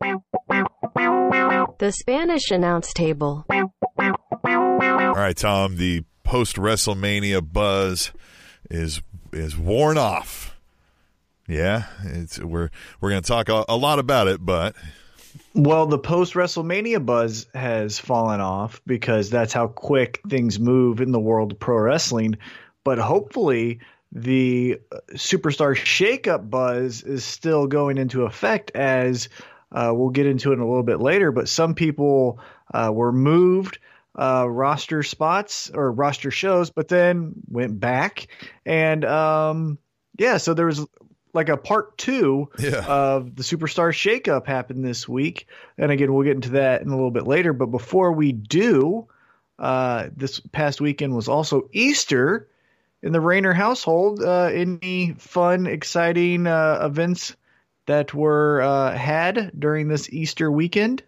The Spanish announce table. All right, Tom. The post WrestleMania buzz is is worn off. Yeah, it's we're we're going to talk a, a lot about it, but Well, the post WrestleMania buzz has fallen off because that's how quick things move in the world of pro wrestling. But hopefully, the uh, superstar shakeup buzz is still going into effect as uh, we'll get into it a little bit later. But some people uh, were moved uh, roster spots or roster shows, but then went back. And um, yeah, so there was like a part two Yeah. of the superstar shakeup happened this week. And again, we'll get into that in a little bit later. But before we do, uh, this past weekend was also Easter in the Rayner household. Uh, any fun, exciting uh, events that were uh, had during this Easter weekend?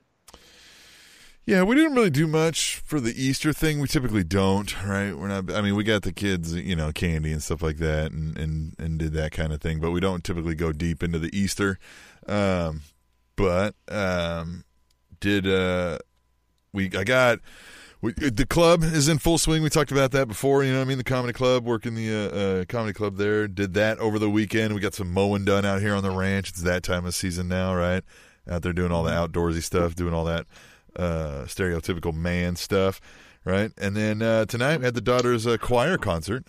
yeah, we didn't really do much for the Easter thing. We typically don't, right? We're not. I mean, we got the kids, you know, candy and stuff like that, and and and did that kind of thing. But we don't typically go deep into the Easter. Um, but um, did uh, we? I got. We, the club is in full swing. We talked about that before. You know, I mean, the comedy club, working the uh, uh, comedy club there. Did that over the weekend. We got some mowing done out here on the ranch. It's that time of season now, right? Out there doing all the outdoorsy stuff, doing all that uh, stereotypical man stuff, right? And then uh, tonight we had the daughter's uh, choir concert.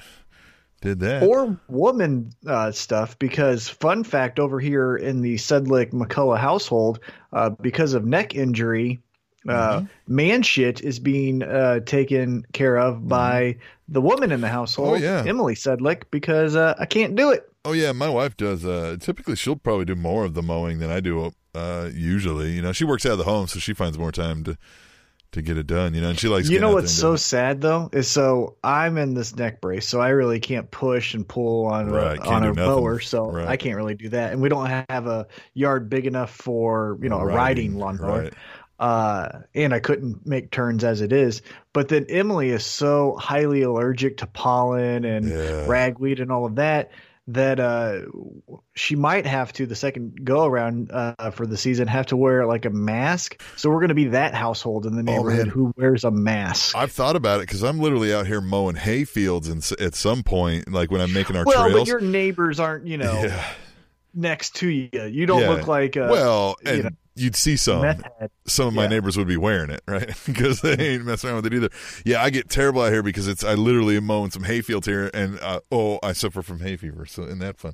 Did that? or woman uh, stuff because fun fact over here in the Sedlick McCullough household, uh, because of neck injury, uh, man shit is being uh, taken care of by the woman in the household, Oh, yeah. Emily Sedlick, because uh, I can't do it. Oh yeah, my wife does. Uh, typically, she'll probably do more of the mowing than I do. Uh, usually, you know, she works out of the home, so she finds more time to to get it done. You know, and she likes. You know what's so sad though is so I'm in this neck brace, so I really can't push and pull on Right, a, on a mower, so Right. I can't really do that. And we don't have a yard big enough for you know a Riding, riding lawnmower. right. Uh, and I couldn't make turns as it is. But then Emily is so highly allergic to pollen and Yeah. ragweed and all of that that uh, she might have to the second go around uh, for the season have to wear like a mask. So we're going to be that household in the neighborhood Oh, who wears a mask. I've thought about it because I'm literally out here mowing hay fields, and s- at some point, like when I'm making our well, trails. but your neighbors aren't you know yeah, next to you. You don't yeah. look like a well, and you know, you'd see some. some of my Yeah. neighbors would be wearing it, right? because they ain't messing around with it either. Yeah, I get terrible out here because it's I literally am mowing some hay fields here, and uh, oh, I suffer from hay fever. So isn't that fun?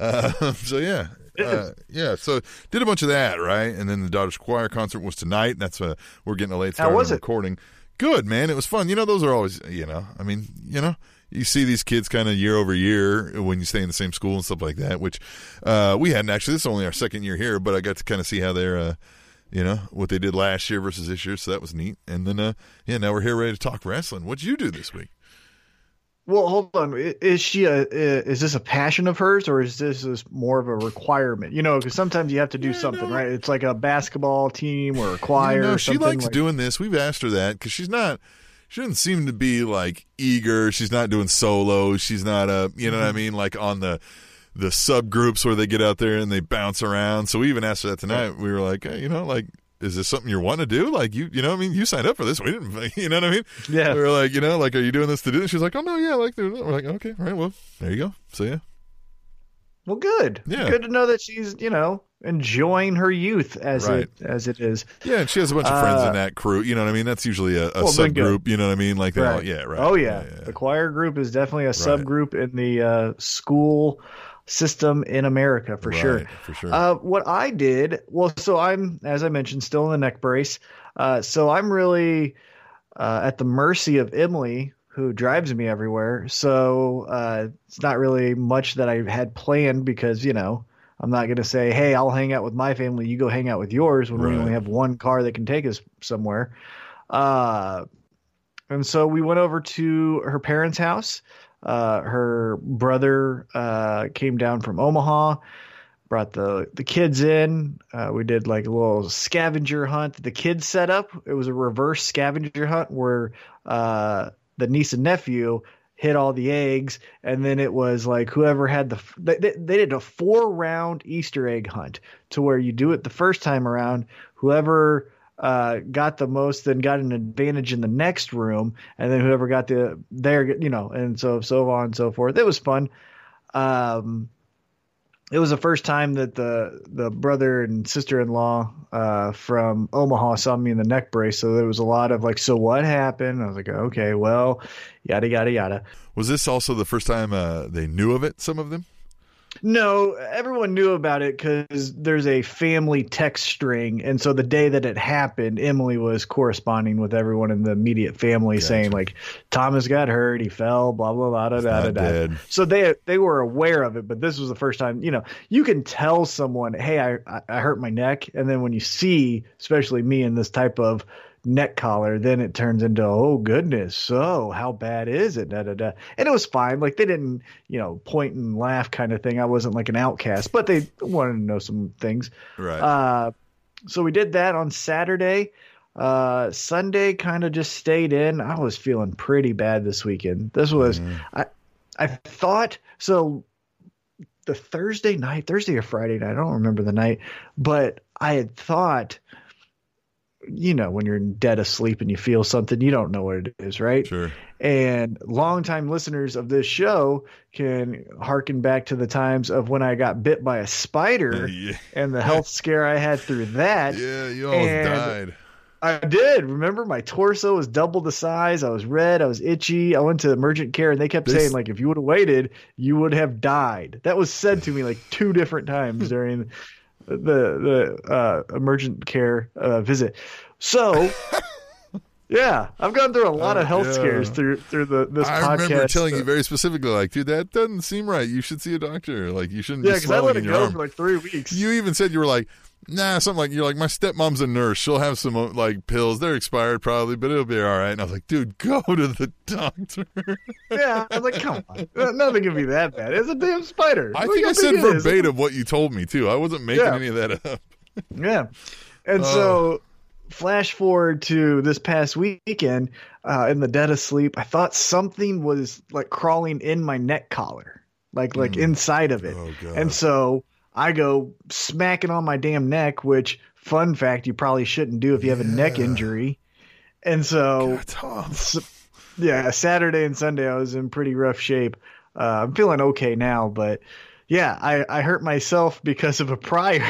Uh, so yeah, uh, yeah. So did a bunch of that, right? And then the Daughters Choir concert was tonight. That's uh, we're getting a late How start was on it? recording. Good man, it was fun. You know, those are always you know. I mean, you know. You see these kids kind of year over year when you stay in the same school and stuff like that, which uh, we hadn't actually. This is only our second year here, but I got to kind of see how they're uh, you know what they did last year versus this year so that was neat and then uh yeah now we're here ready to talk wrestling what'd you do this week Well, hold on. Is she a? Is this a passion of hers, or is this is more of a requirement? You know, because sometimes you have to do Yeah, something, no. right? It's like a basketball team or a choir. Know, she likes like- doing this we've asked her that because she's not she doesn't seem to be like eager she's not doing solos she's not uh you know what Mm-hmm. i mean like on the the subgroups where they get out there and they bounce around so we even asked her that tonight we were like hey, you know like is this something you want to do? Like you, you know, what I mean, you signed up for this. We didn't, you know what I mean? Yeah. We were like, you know, like, are you doing this to do this? She's like, oh no, yeah, I like. We're like, okay, all right, well, there you go. So yeah, Well, good. Yeah. Good to know that she's you know enjoying her youth as Right. it as it is. Yeah, and she has a bunch of friends Uh, in that crew. You know what I mean? That's usually a, a Well, subgroup. You know what I mean? Like, they all, Right. yeah, right. Oh yeah. the choir group is definitely a subgroup in the uh, school system in America for sure. For sure. Uh, what I did, well, so I'm, as I mentioned, still in the neck brace. Uh, so I'm really uh, at the mercy of Emily, who drives me everywhere. So uh, it's not really much that I had planned because, you know, I'm not going to say, hey, I'll hang out with my family. You go hang out with yours when we only have one car that can take us somewhere. Uh, and so we went over to her parents' house. Uh, her brother uh, came down from Omaha, brought the the kids in. Uh, we did like a little scavenger hunt. that The kids set up. It was a reverse scavenger hunt where uh, the niece and nephew hit all the eggs, and then it was like whoever had the they, they, did a four round Easter egg hunt to where you do it the first time around, whoever uh, got the most then got an advantage in the next room, and then whoever got the there, you know, and so so on and so forth. It was fun. Um, it was the first time that the the brother and sister in law uh, from Omaha saw me in the neck brace. So there was a lot of like, so what happened? I was like, okay, well, yada yada yada. Was this also the first time uh, they knew of it? Some of them. No, everyone knew about it because there's a family text string, and so the day that it happened, Emily was corresponding with everyone in the immediate family, Gotcha. saying like, "Thomas got hurt, he fell, blah blah blah da da da." da. So they they were aware of it, but this was the first time. You know, you can tell someone, "Hey, I I, I hurt my neck," and then when you see, especially me in this type of neck collar, then it turns into, oh goodness, so how bad is it? Da, da, da. And it was fine. Like they didn't, you know, point and laugh kind of thing. I wasn't like an outcast, but they wanted to know some things. Right. Uh, so we did that on Saturday. Uh, Sunday kind of just stayed in. I was feeling pretty bad this weekend. This was, I, I thought so. The Thursday night, Thursday or Friday night, I don't remember the night, but I had thought, you know, when you're dead asleep and you feel something, you don't know what it is, right? sure. And longtime listeners of this show can harken back to the times of when I got bit by a spider Yeah. and the health scare I had through that. Yeah, you almost And- died. I did. Remember, my torso was double the size. I was red. I was itchy. I went to emergent care, and they kept This- saying like, if you would have waited, you would have died. That was said to me like two different times during the the uh, emergent care uh, visit. So. Yeah, I've gone through a lot of Oh, health yeah. scares through through the this podcast. I podcast. remember telling you very specifically, like, dude, that doesn't seem right. You should see a doctor. Like, you shouldn't yeah, because I let it go arm. for like three weeks. You even said you were like, nah, something like you're like my stepmom's a nurse. She'll have some uh, like pills. They're expired probably, but it'll be all right. And I was like, dude, go to the doctor. yeah, I was like, come on, Uh, nothing can be that bad. It's a damn spider. I think I said verbatim what you told me too. I wasn't making Yeah. any of that up. Yeah. And so flash forward to this past weekend, uh, in the dead of sleep, I thought something was like crawling in my neck collar, like like inside of it. Oh, And so I go smacking on my damn neck, which fun fact you probably shouldn't do if you have a neck injury. And so Tom. S- yeah, Saturday and Sunday I was in pretty rough shape. Uh, I'm feeling okay now, but yeah, I, I hurt myself because of a prior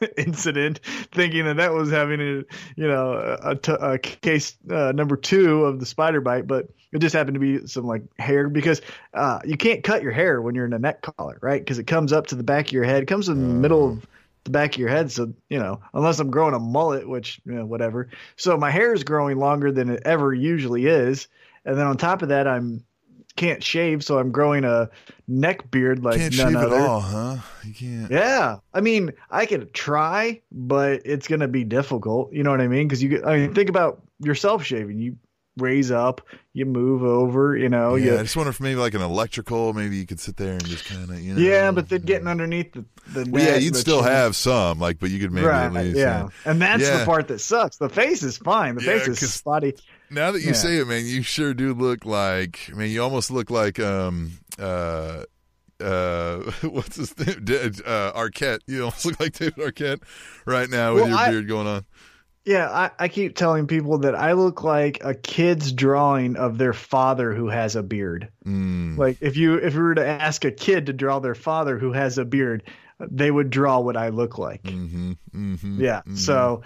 incident, thinking that that was having a you know a, t- a case uh, number two of the spider bite, but it just happened to be some like hair because uh, you can't cut your hair when you're in a neck collar, right? Because it comes up to the back of your head, it comes in the middle of the back of your head. So, you know, unless I'm growing a mullet, which, you know, whatever. So my hair is growing longer than it ever usually is. And then on top of that, I'm can't shave. So I'm growing a neck beard like Can't none shave other. at all, huh? You can't. Yeah. I mean, I could try, but it's to be difficult. You know what I mean? Cause you get, I mean, think about yourself shaving. You raise up, you move over, you know, yeah, you, I just wonder if maybe like an electrical, maybe you could sit there and just kind of, you know. yeah, but then getting underneath the, the Well, yeah, you'd still chin- have some, like, but you could maybe right, at least. yeah. And that's Yeah. the part that sucks. The face is fine. The Yeah, face is spotty. Now that you Yeah. say it, man, you sure do look like. I mean, you almost look like um uh uh what's his name? Uh, Arquette. You almost look like David Arquette right now with Well, your I- beard going on. Yeah, I, I keep telling people that I look like a kid's drawing of their father who has a beard. Mm. Like if you if you were to ask a kid to draw their father who has a beard, they would draw what I look like. Mm-hmm, mm-hmm, Yeah. So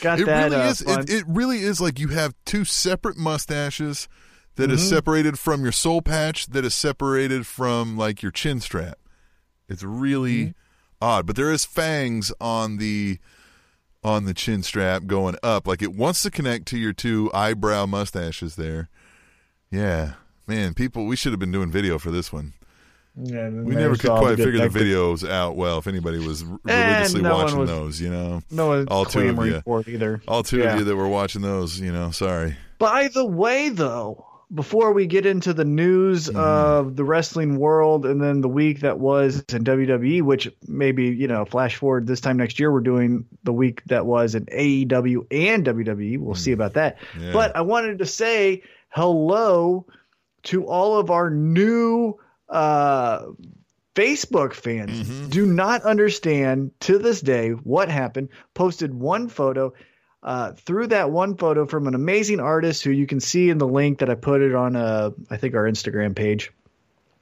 got it that. really uh, is. It, it really is like you have two separate mustaches that is Mm-hmm. separated from your soul patch, that is separated from like your chin strap. It's really Mm-hmm. odd, but there is fangs on the on the chin strap going up, like it wants to connect to your two eyebrow mustaches there. Yeah, man, people, we should have been doing video for this one. Yeah, We never could quite figure the videos out well. If anybody was r- religiously Eh, no watching was- those, you know, No one's all two of you. for either. all two Yeah. of you that were watching those, you know, sorry. By the way, though, before we get into the news Mm-hmm. of the wrestling world and then the week that was in WWE, which maybe, you know, flash forward this time next year, we're doing the week that was in AEW and WWE. We'll see about that. Mm. Yeah. But I wanted to say hello to all of our new uh, Facebook fans. Mhm. Do not understand to this day what happened. Posted one photo. Uh, through that one photo from an amazing artist who you can see in the link that I put it on, uh, I think our Instagram page,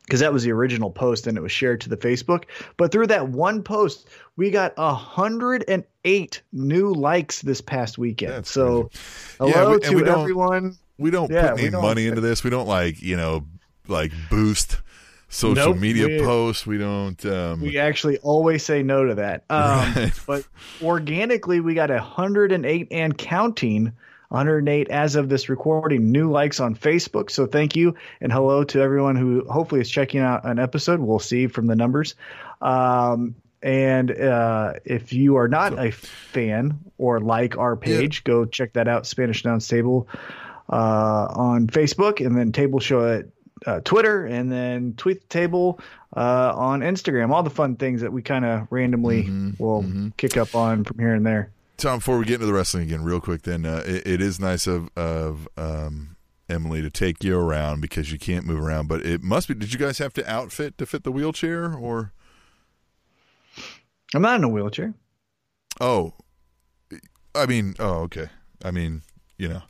because that was the original post and it was shared to the Facebook. But through that one post, we got a hundred and eight new likes this past weekend. That's so, crazy. Yeah, hello we- we to everyone. We don't Yeah, put any don't- money into this. We don't like you know like boost social Nope, media we- posts. We don't. Um, We actually always say no to that. Um, Right. But organically, we got 108 and counting. 108 as of this recording, new likes on Facebook. So thank you and hello to everyone who hopefully is checking out an episode. We'll see from the numbers. Um, and uh, if you are not a fan or like our page, go check that out. Spanish Announce Table uh, on Facebook, and then Table Show at uh, Twitter, and then Tweet the Table uh, on Instagram. All the fun things that we kind of randomly will kick up on from here and there. Tom, before we get into the wrestling again, real quick, then uh, it, it is nice of of um, Emily to take you around because you can't move around. But it must be. Did you guys have to outfit to fit the wheelchair, or I'm not in a wheelchair. oh, I mean, oh, okay. I mean, you know,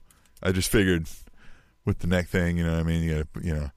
I just figured with the neck thing, you know, what I mean, you got you know,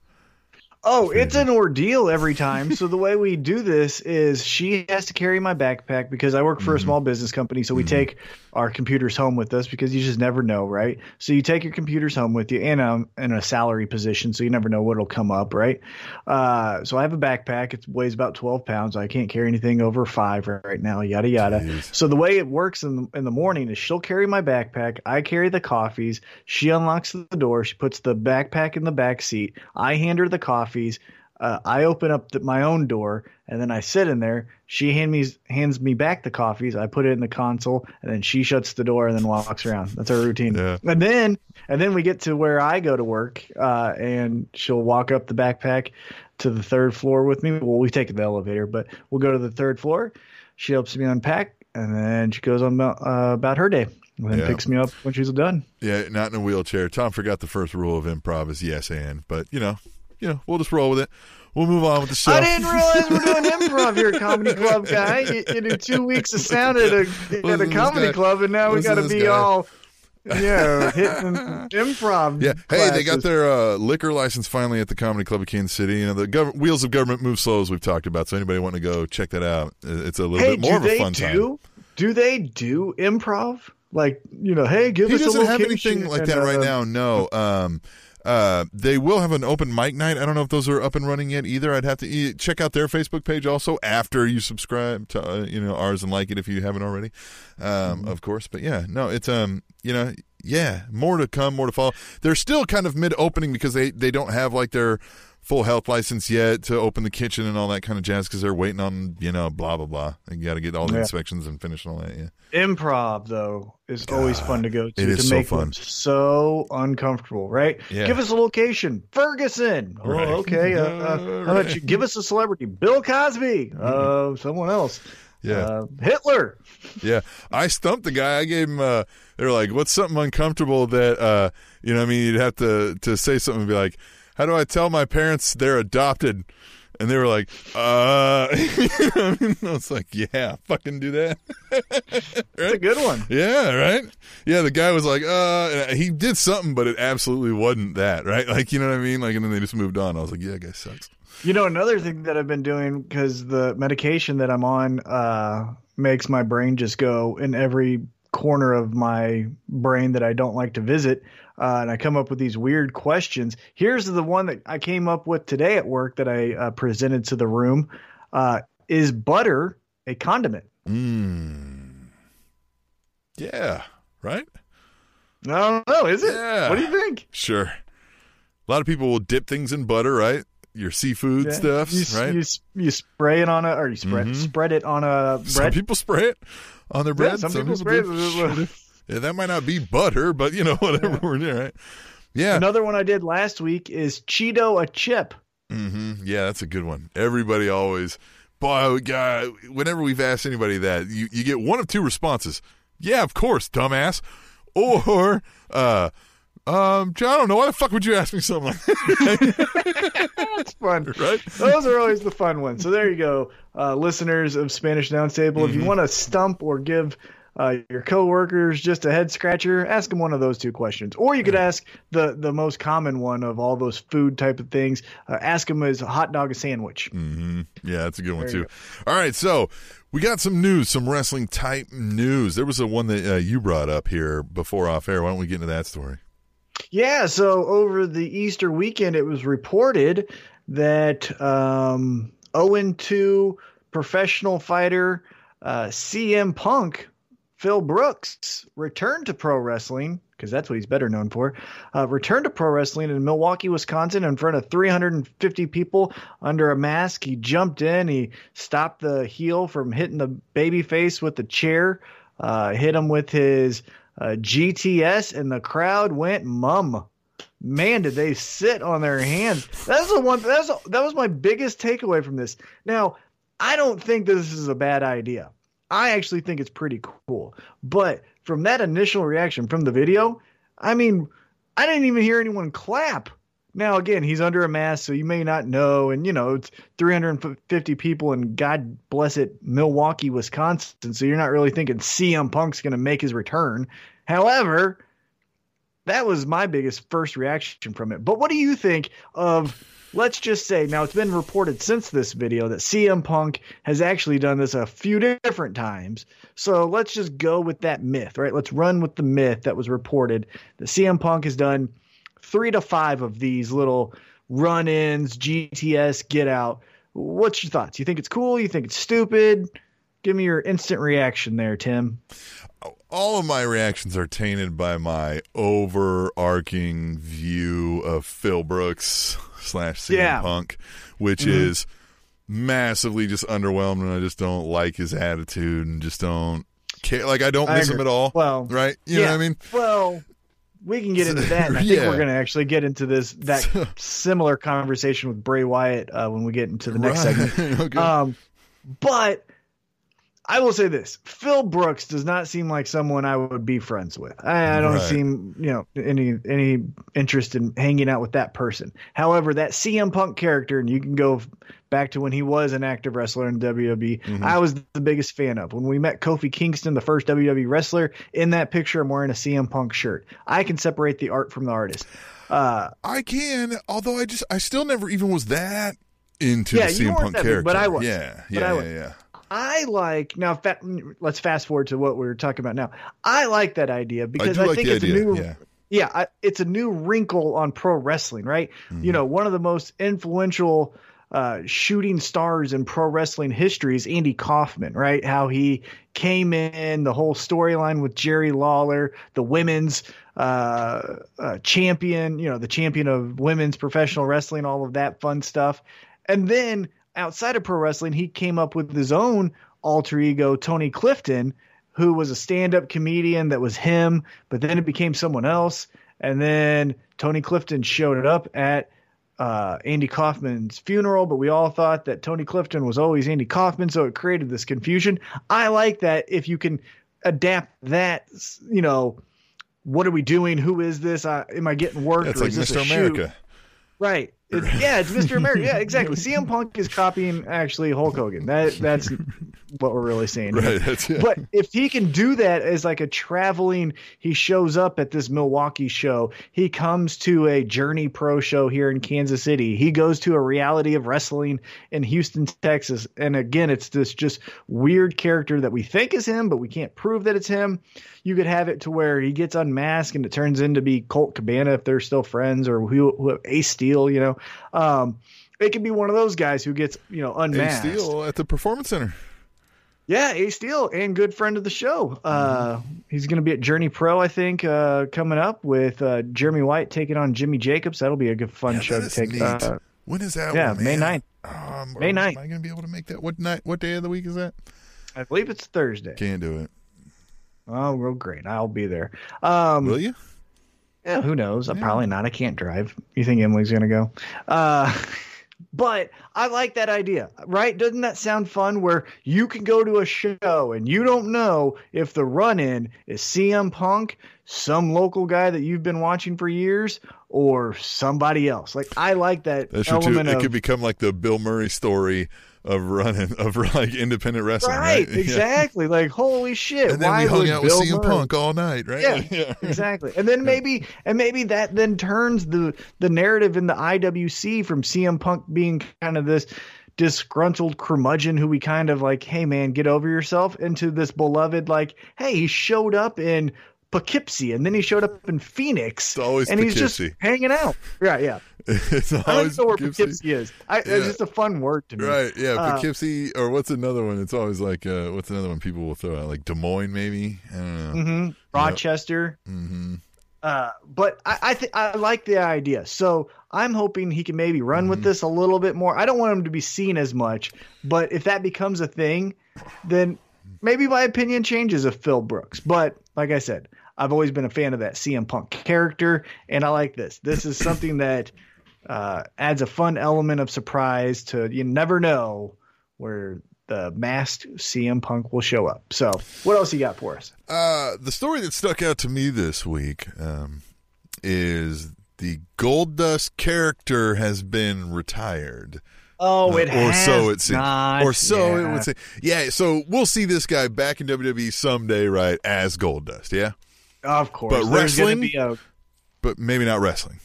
Oh, it's an ordeal every time. so the way we do this is she has to carry my backpack because I work for a small business company. So we take our computers home with us because you just never know, right? So you take your computers home with you and I'm in a salary position, so you never know what'll come up, right? Uh, so I have a backpack. It weighs about 12 pounds. I can't carry anything over five right now, yada, yada. Jeez. So the way it works in the, in the morning is she'll carry my backpack. I carry the coffees. She unlocks the door. She puts the backpack in the back seat. I hand her the coffees. Uh, I open up the, my own door and then I sit in there. She hand me hands me back the coffees. I put it in the console and then she shuts the door and then walks around. That's our routine. Yeah. And then and then we get to where I go to work uh, and she'll walk up the backpack to the third floor with me. Well, we take the elevator, but we'll go to the third floor. She helps me unpack and then she goes on about, uh, about her day and then Yeah. picks me up when she's done. yeah, not in a wheelchair. Tom forgot the first rule of improv is yes and, but you know, you know, we'll just roll with it. We'll move on with the show. I didn't realize we're doing improv here, comedy club guy. You, you do two weeks of sound at a, at a comedy club, and now we got to be guy. all, yeah, hitting improv. Yeah. Hey, they got their uh, liquor license finally at the Comedy Club of Kansas City. You know, the gov- wheels of government move slow, as we've talked about. So anybody wanting to go check that out, uh, it's a little Hey, bit more of a fun time. do? Do they do improv? Like, you know, hey, give He us a location. He doesn't have anything like that right uh, now. No. Um, uh, they will have an open mic night. I don't know if those are up and running yet either. I'd have to e- check out their Facebook page also after you subscribe to uh, you know ours and like it if you haven't already, um, Mm-hmm. of course. But yeah, no, it's um, you know, yeah, more to come, more to follow. They're still kind of mid opening because they they don't have like their full health license yet to open the kitchen and all that kind of jazz because they're waiting on you know blah blah blah. You got to get all the Yeah. inspections and finish and all that. Yeah. Improv though is always fun to go to. it is to so make fun. so uncomfortable, right? Yeah. Give us a location, Ferguson. Oh, okay. Uh, uh, how about you give us a celebrity, Bill Cosby? Uh, someone else. Yeah. Uh, Hitler. Yeah, I stumped the guy. I gave him. Uh, they were like, "What's something uncomfortable that uh, you know? I mean, you'd have to to say something and be like, "How do I tell my parents they're adopted?" And they were like, "Uh," you know I mean, I was like, "Yeah, fucking do that." That's a good one. yeah, right. Yeah, the guy was like, "Uh," he did something, but it absolutely wasn't that, right? Like, you know what I mean? Like, and then they just moved on. I was like, "Yeah, guy sucks." You know, another thing that I've been doing because the medication that I'm on uh, makes my brain just go in every corner of my brain that I don't like to visit. Uh, and I come up with these weird questions. Here's the one that I came up with today at work that I uh, presented to the room. Uh, is butter a condiment? Mm. Yeah. Right. I don't know. Is it? Yeah. What do you think? Sure. A lot of people will dip things in butter, right? Your seafood Yeah. stuffs, You, right? you, you spray it on a, or you spread Mhm. spread it on a some bread. people spray it on their Yeah, bread. some people spray do. it. Yeah, that might not be butter, but you know, whatever we're doing, right? Yeah. Another one I did last week is Cheeto a chip. Mm-hmm. Yeah, that's a good one. Everybody always, boy, guy. Whenever we've asked anybody that, you, you get one of two responses. Yeah, of course, dumbass. Or, uh, Um, John, I don't know. Why the fuck would you ask me something like? That's fun. right? Those are always the fun ones. So there you go, uh, listeners of Spanish Announce Table. If you want to stump or give uh, your coworkers just a head scratcher, ask them one of those two questions. Or you could ask the the most common one of all those food type of things. Uh, ask them is a hot dog a sandwich. Mm-hmm. Yeah, that's a good one There you too. All right, so we got some news, some wrestling type news. There was a one that uh, you brought up here before off air. Why don't we get into that story? Yeah, so over the Easter weekend, it was reported that um, 0 2 professional fighter uh, CM Punk, Phil Brooks, returned to pro wrestling, because that's what he's better known for, uh, returned to pro wrestling in Milwaukee, Wisconsin, in front of 350 people under a mask. He jumped in, he stopped the heel from hitting the baby face with the chair, uh, hit him with his uh, GTS, and the crowd went mum. Man, did they sit on their hands? That's the one. That's that was my biggest takeaway from this. Now, I don't think this is a bad idea. I actually think it's pretty cool. But from that initial reaction from the video, I mean, I didn't even hear anyone clap. Now, again, he's under a mask, so you may not know. And, you know, it's 350 people in God bless it, Milwaukee, Wisconsin. So you're not really thinking CM Punk's going to make his return. However, that was my biggest first reaction from it. But what do you think of, let's just say, now it's been reported since this video that CM Punk has actually done this a few different times. So let's just go with that myth, right? Let's run with the myth that was reported that CM Punk has done three to five of these little run ins, GTS, get out. What's your thoughts? You think it's cool? You think it's stupid? Give me your instant reaction there, Tim. all of my reactions are tainted by my overarching view of Phil Brooks slash CM Yeah. Punk, which Mhm. is massively just underwhelmed, and I just don't like his attitude, and just don't care. Like I don't I miss him at all. Well, right? You know what I mean? Well, we can get into that. And I think Yeah. we're going to actually get into this that similar conversation with Bray Wyatt uh, when we get into the next Right. segment. okay. Um, but I will say this: Phil Brooks does not seem like someone I would be friends with. I, I don't Right. seem, you know, any any interest in hanging out with that person. However, that CM Punk character, and you can go back to when he was an active wrestler in WWE. Mhm. I was the biggest fan of when we met Kofi Kingston, the first WWE wrestler. In that picture, I'm wearing a CM Punk shirt. I can separate the art from the artist. Uh, I can, although I just I still never even was that into Yeah, the CM Punk big, character. but I was. Yeah, But yeah, I yeah, was. yeah. I like now. Fa- let's fast forward to what we are talking about now. I like that idea because I I, like think it's idea. a new, yeah. yeah, I, it's a new wrinkle on pro wrestling, right? Mm-hmm. You know, one of the most influential uh, shooting stars in pro wrestling history is Andy Kaufman, right? How he came in, the whole storyline with Jerry Lawler, the women's uh, uh, champion, you know, the champion of women's professional wrestling, all of that fun stuff. And then outside of pro wrestling, he came up with his own alter ego, Tony Clifton, who was a stand up comedian that was him, but then it became someone else. And then Tony Clifton showed up at uh, Andy Kaufman's funeral, but we all thought that Tony Clifton was always Andy Kaufman, so it created this confusion. I like that if you can adapt that, you know, what are we doing? Who is this? Uh, am I getting worked? That's or like is this Mr. a shoot? America. Right. It's, yeah, it's Mr. America. Yeah, exactly. CM Punk is copying actually Hulk Hogan. That that's what we're really seeing. Right. It. But if he can do that as like a traveling, he shows up at this Milwaukee show. He comes to a Journey Pro show here in Kansas City. He goes to a reality of wrestling in Houston, Texas. And again, it's this just weird character that we think is him, but we can't prove that it's him. You could have it to where he gets unmasked and it turns into be Colt Cabana if they're still friends or who, who Ace Steel, you know. Um, it could be one of those guys who gets, you know, Ace unmasked. Steel at the Performance Center. Yeah, Ace Steel and good friend of the show. Uh, he's going to be at Journey Pro, I think, uh, coming up with uh, Jeremy White taking on Jimmy Jacobs. That'll be a good fun Yeah, show to take. Uh, when is that? yeah, one, May man? 9th. Um, May am 9th. I going to be able to make that? What night? What day of the week is that? I believe it's Thursday. Can't do it. Oh, well, great. I'll be there. Um, Will you? Yeah, who knows? I'm Yeah. probably not. I can't drive. You think Emily's going to go? Uh, But I like that idea, right? Doesn't that sound fun? Where you can go to a show and you don't know if the run in is CM Punk, some local guy that you've been watching for years, or somebody else. Like I like that That's true too. It of could become like the Bill Murray story of running of like independent wrestling, right? right, Yeah. exactly. Like holy shit! And then why we hung out Bill with CM Murray- Punk all night, right? Yeah, exactly. And then maybe and maybe that then turns the the narrative in the IWC from CM Punk being kind of this disgruntled curmudgeon who we kind of like, hey man, get over yourself, into this beloved like, hey, he showed up in Poughkeepsie and then he showed up in Phoenix. It's always and he's just hanging out. Yeah, yeah. it's I don't know where Poughkeepsie. Poughkeepsie is. I, Yeah. It's just a fun word to me. Right, yeah, Uh, Poughkeepsie, or what's another one? It's always like, uh, what's another one people will throw out? Like Des Moines, maybe? I don't know. hmm Rochester. hmm Uh, but I I, th- I like the idea. So I'm hoping he can maybe run Mm-hmm. with this a little bit more. I don't want him to be seen as much, but if that becomes a thing, then maybe my opinion changes of Phil Brooks. But like I said, I've always been a fan of that CM Punk character, and I like this. This is something that uh, adds a fun element of surprise to you never know where the masked CM Punk will show up. So, what else you got for us? Uh, the story that stuck out to me this week um, is the Gold Dust character has been retired. Oh, it or has so it seems. not. or so it would say. Yeah, so we'll see this guy back in WWE someday, right? As Gold Dust, yeah, Of course, But There's wrestling? be a but maybe not wrestling.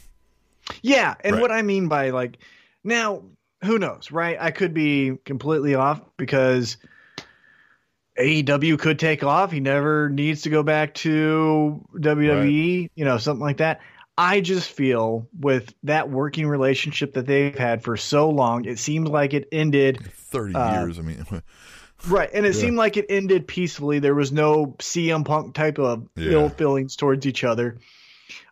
yeah, and Right. what I mean by like now, who knows, right? I could be completely off because AEW could take off. He never needs to go back to WWE, you know, something like that. I just feel with that working relationship that they've had for so long, it seemed like it ended Thirty Uh, years. I mean, Right, and it Yeah. seemed like it ended peacefully. There was no CM Punk type of Yeah. ill feelings towards each other.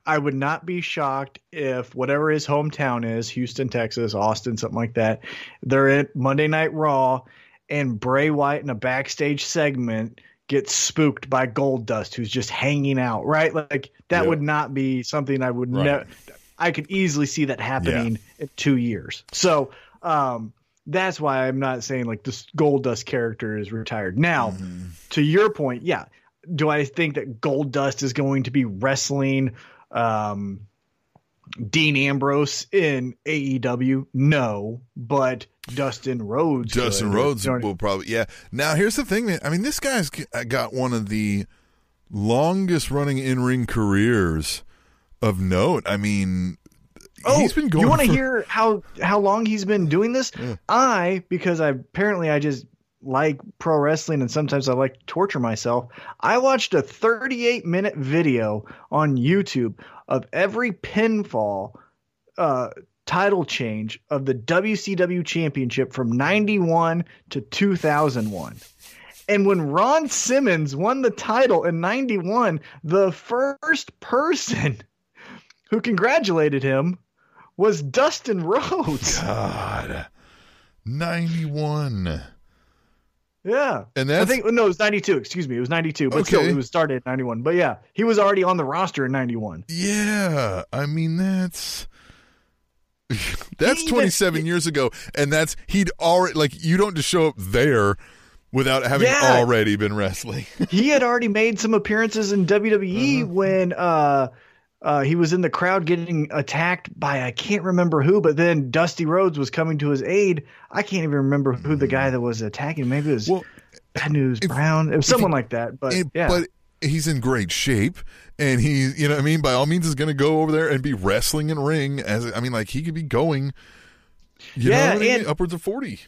I would not be shocked if whatever his hometown is, Houston, Texas, Austin, something like that, they're at Monday Night Raw, and Bray Wyatt in a backstage segment gets spooked by Gold Dust, who's just hanging out. Right, like that Yeah. would not be something I would Right. never. I could easily see that happening in two years. So um, that's why I'm not saying like this Gold Dust character is retired. Now, Mm-hmm. to your point, yeah. Do I think that Gold Dust is going to be wrestling um, Dean Ambrose in AEW? No, but Dustin Rhodes. Dustin could. Rhodes You know what I- will probably. Yeah. Now here's the thing, man. I mean, this guy's uh, got one of the longest running in ring careers of note. I mean, Oh, he's been going. you want to for- hear how how long he's been doing this? I because I apparently I just like pro wrestling and sometimes I like to torture myself. I watched a 38 minute video on YouTube of every pinfall uh, title change of the WCW championship from 91 to 2001. And when Ron Simmons won the title in 91, the first person who congratulated him was Dustin Rhodes. God, ninety-one. Yeah. And that's... I think no, it was 92. Excuse me. It was 92, but still Okay. it was started at 91. But yeah, he was already on the roster in 91. yeah. I mean, that's that's even- twenty-seven years ago, and that's he'd already like you don't just show up there without having Yeah. already been wrestling. he had already made some appearances in WWE Uh-huh. when uh uh, he was in the crowd getting attacked by I can't remember who, but then Dusty Rhodes was coming to his aid. I can't even remember who the guy that was attacking. Maybe it was well, Bad News Brown. It was someone he- like that. But And- yeah, But he's in great shape, and he, you know, what I mean, by all means, is going to go over there and be wrestling in ring. As I mean, like he could be going, you Yeah, know, I mean? and- upwards of forty.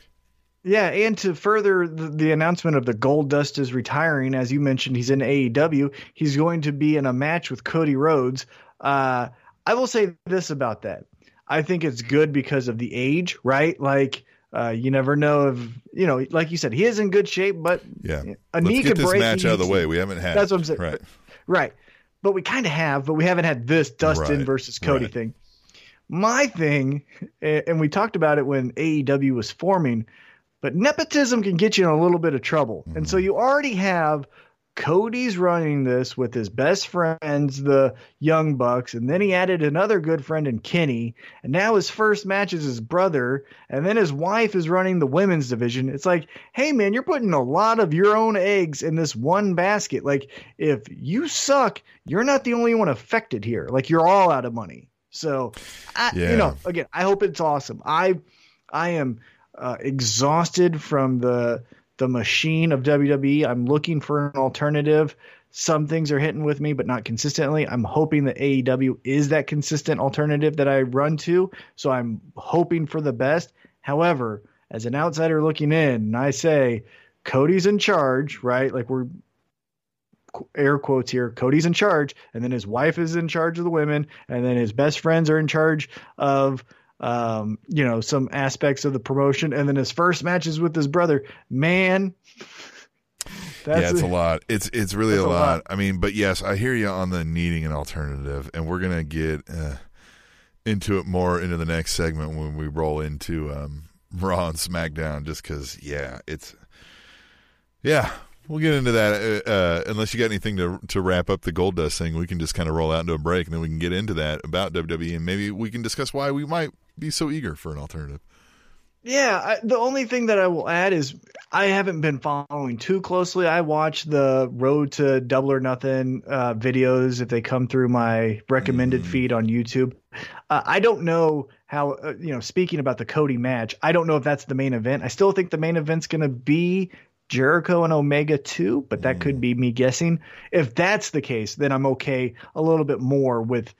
Yeah, and to further the, the announcement of the Gold Dust is retiring, as you mentioned, he's in AEW. He's going to be in a match with Cody Rhodes. Uh, I will say this about that. I think it's good because of the age, right? Like, uh, you never know if you know, like you said, he is in good shape, but Yeah, a let's knee get could this break. match out of the way. We haven't had. That's what I'm saying. Right. Right. But we kind of have, but we haven't had this Dustin Right. versus Cody Right. thing. My thing, and we talked about it when AEW was forming, but nepotism can get you in a little bit of trouble. And Mm-hmm. so you already have Cody's running this with his best friends, the Young Bucks, and then he added another good friend in Kenny. And now his first match is his brother, and then his wife is running the women's division. It's like, hey man, you're putting a lot of your own eggs in this one basket. Like, if you suck, you're not the only one affected here. Like, you're all out of money. So, I, Yeah. you know, again, I hope it's awesome. I, I am uh, exhausted from the the machine of WWE. I'm looking for an alternative. Some things are hitting with me, but not consistently. I'm hoping that AEW is that consistent alternative that I run to. So I'm hoping for the best. However, as an outsider looking in, I say Cody's in charge, right? Like we're air quotes here cody's in charge and then his wife is in charge of the women and then his best friends are in charge of um, you know some aspects of the promotion and then his first match is with his brother man that's yeah, it's a lot. It's it's really a a lot. lot. I mean, but yes, I hear you on the needing an alternative, and we're gonna get uh, into it more into the next segment when we roll into um, Raw and SmackDown. Just because, yeah, it's yeah. We'll get into that. Uh, uh, unless you got anything to to wrap up the Gold Dust thing, we can just kind of roll out into a break, and then we can get into that about WWE, and maybe we can discuss why we might be so eager for an alternative. Yeah, I, the only thing that I will add is I haven't been following too closely. I watch the Road to Double or Nothing uh, videos if they come through my recommended feed on YouTube. Uh, I don't know how, uh, you know, speaking about the Cody match, I don't know if that's the main event. I still think the main event's going to be Jericho and Omega 2, but that could be me guessing. If that's the case, then I'm okay a little bit more with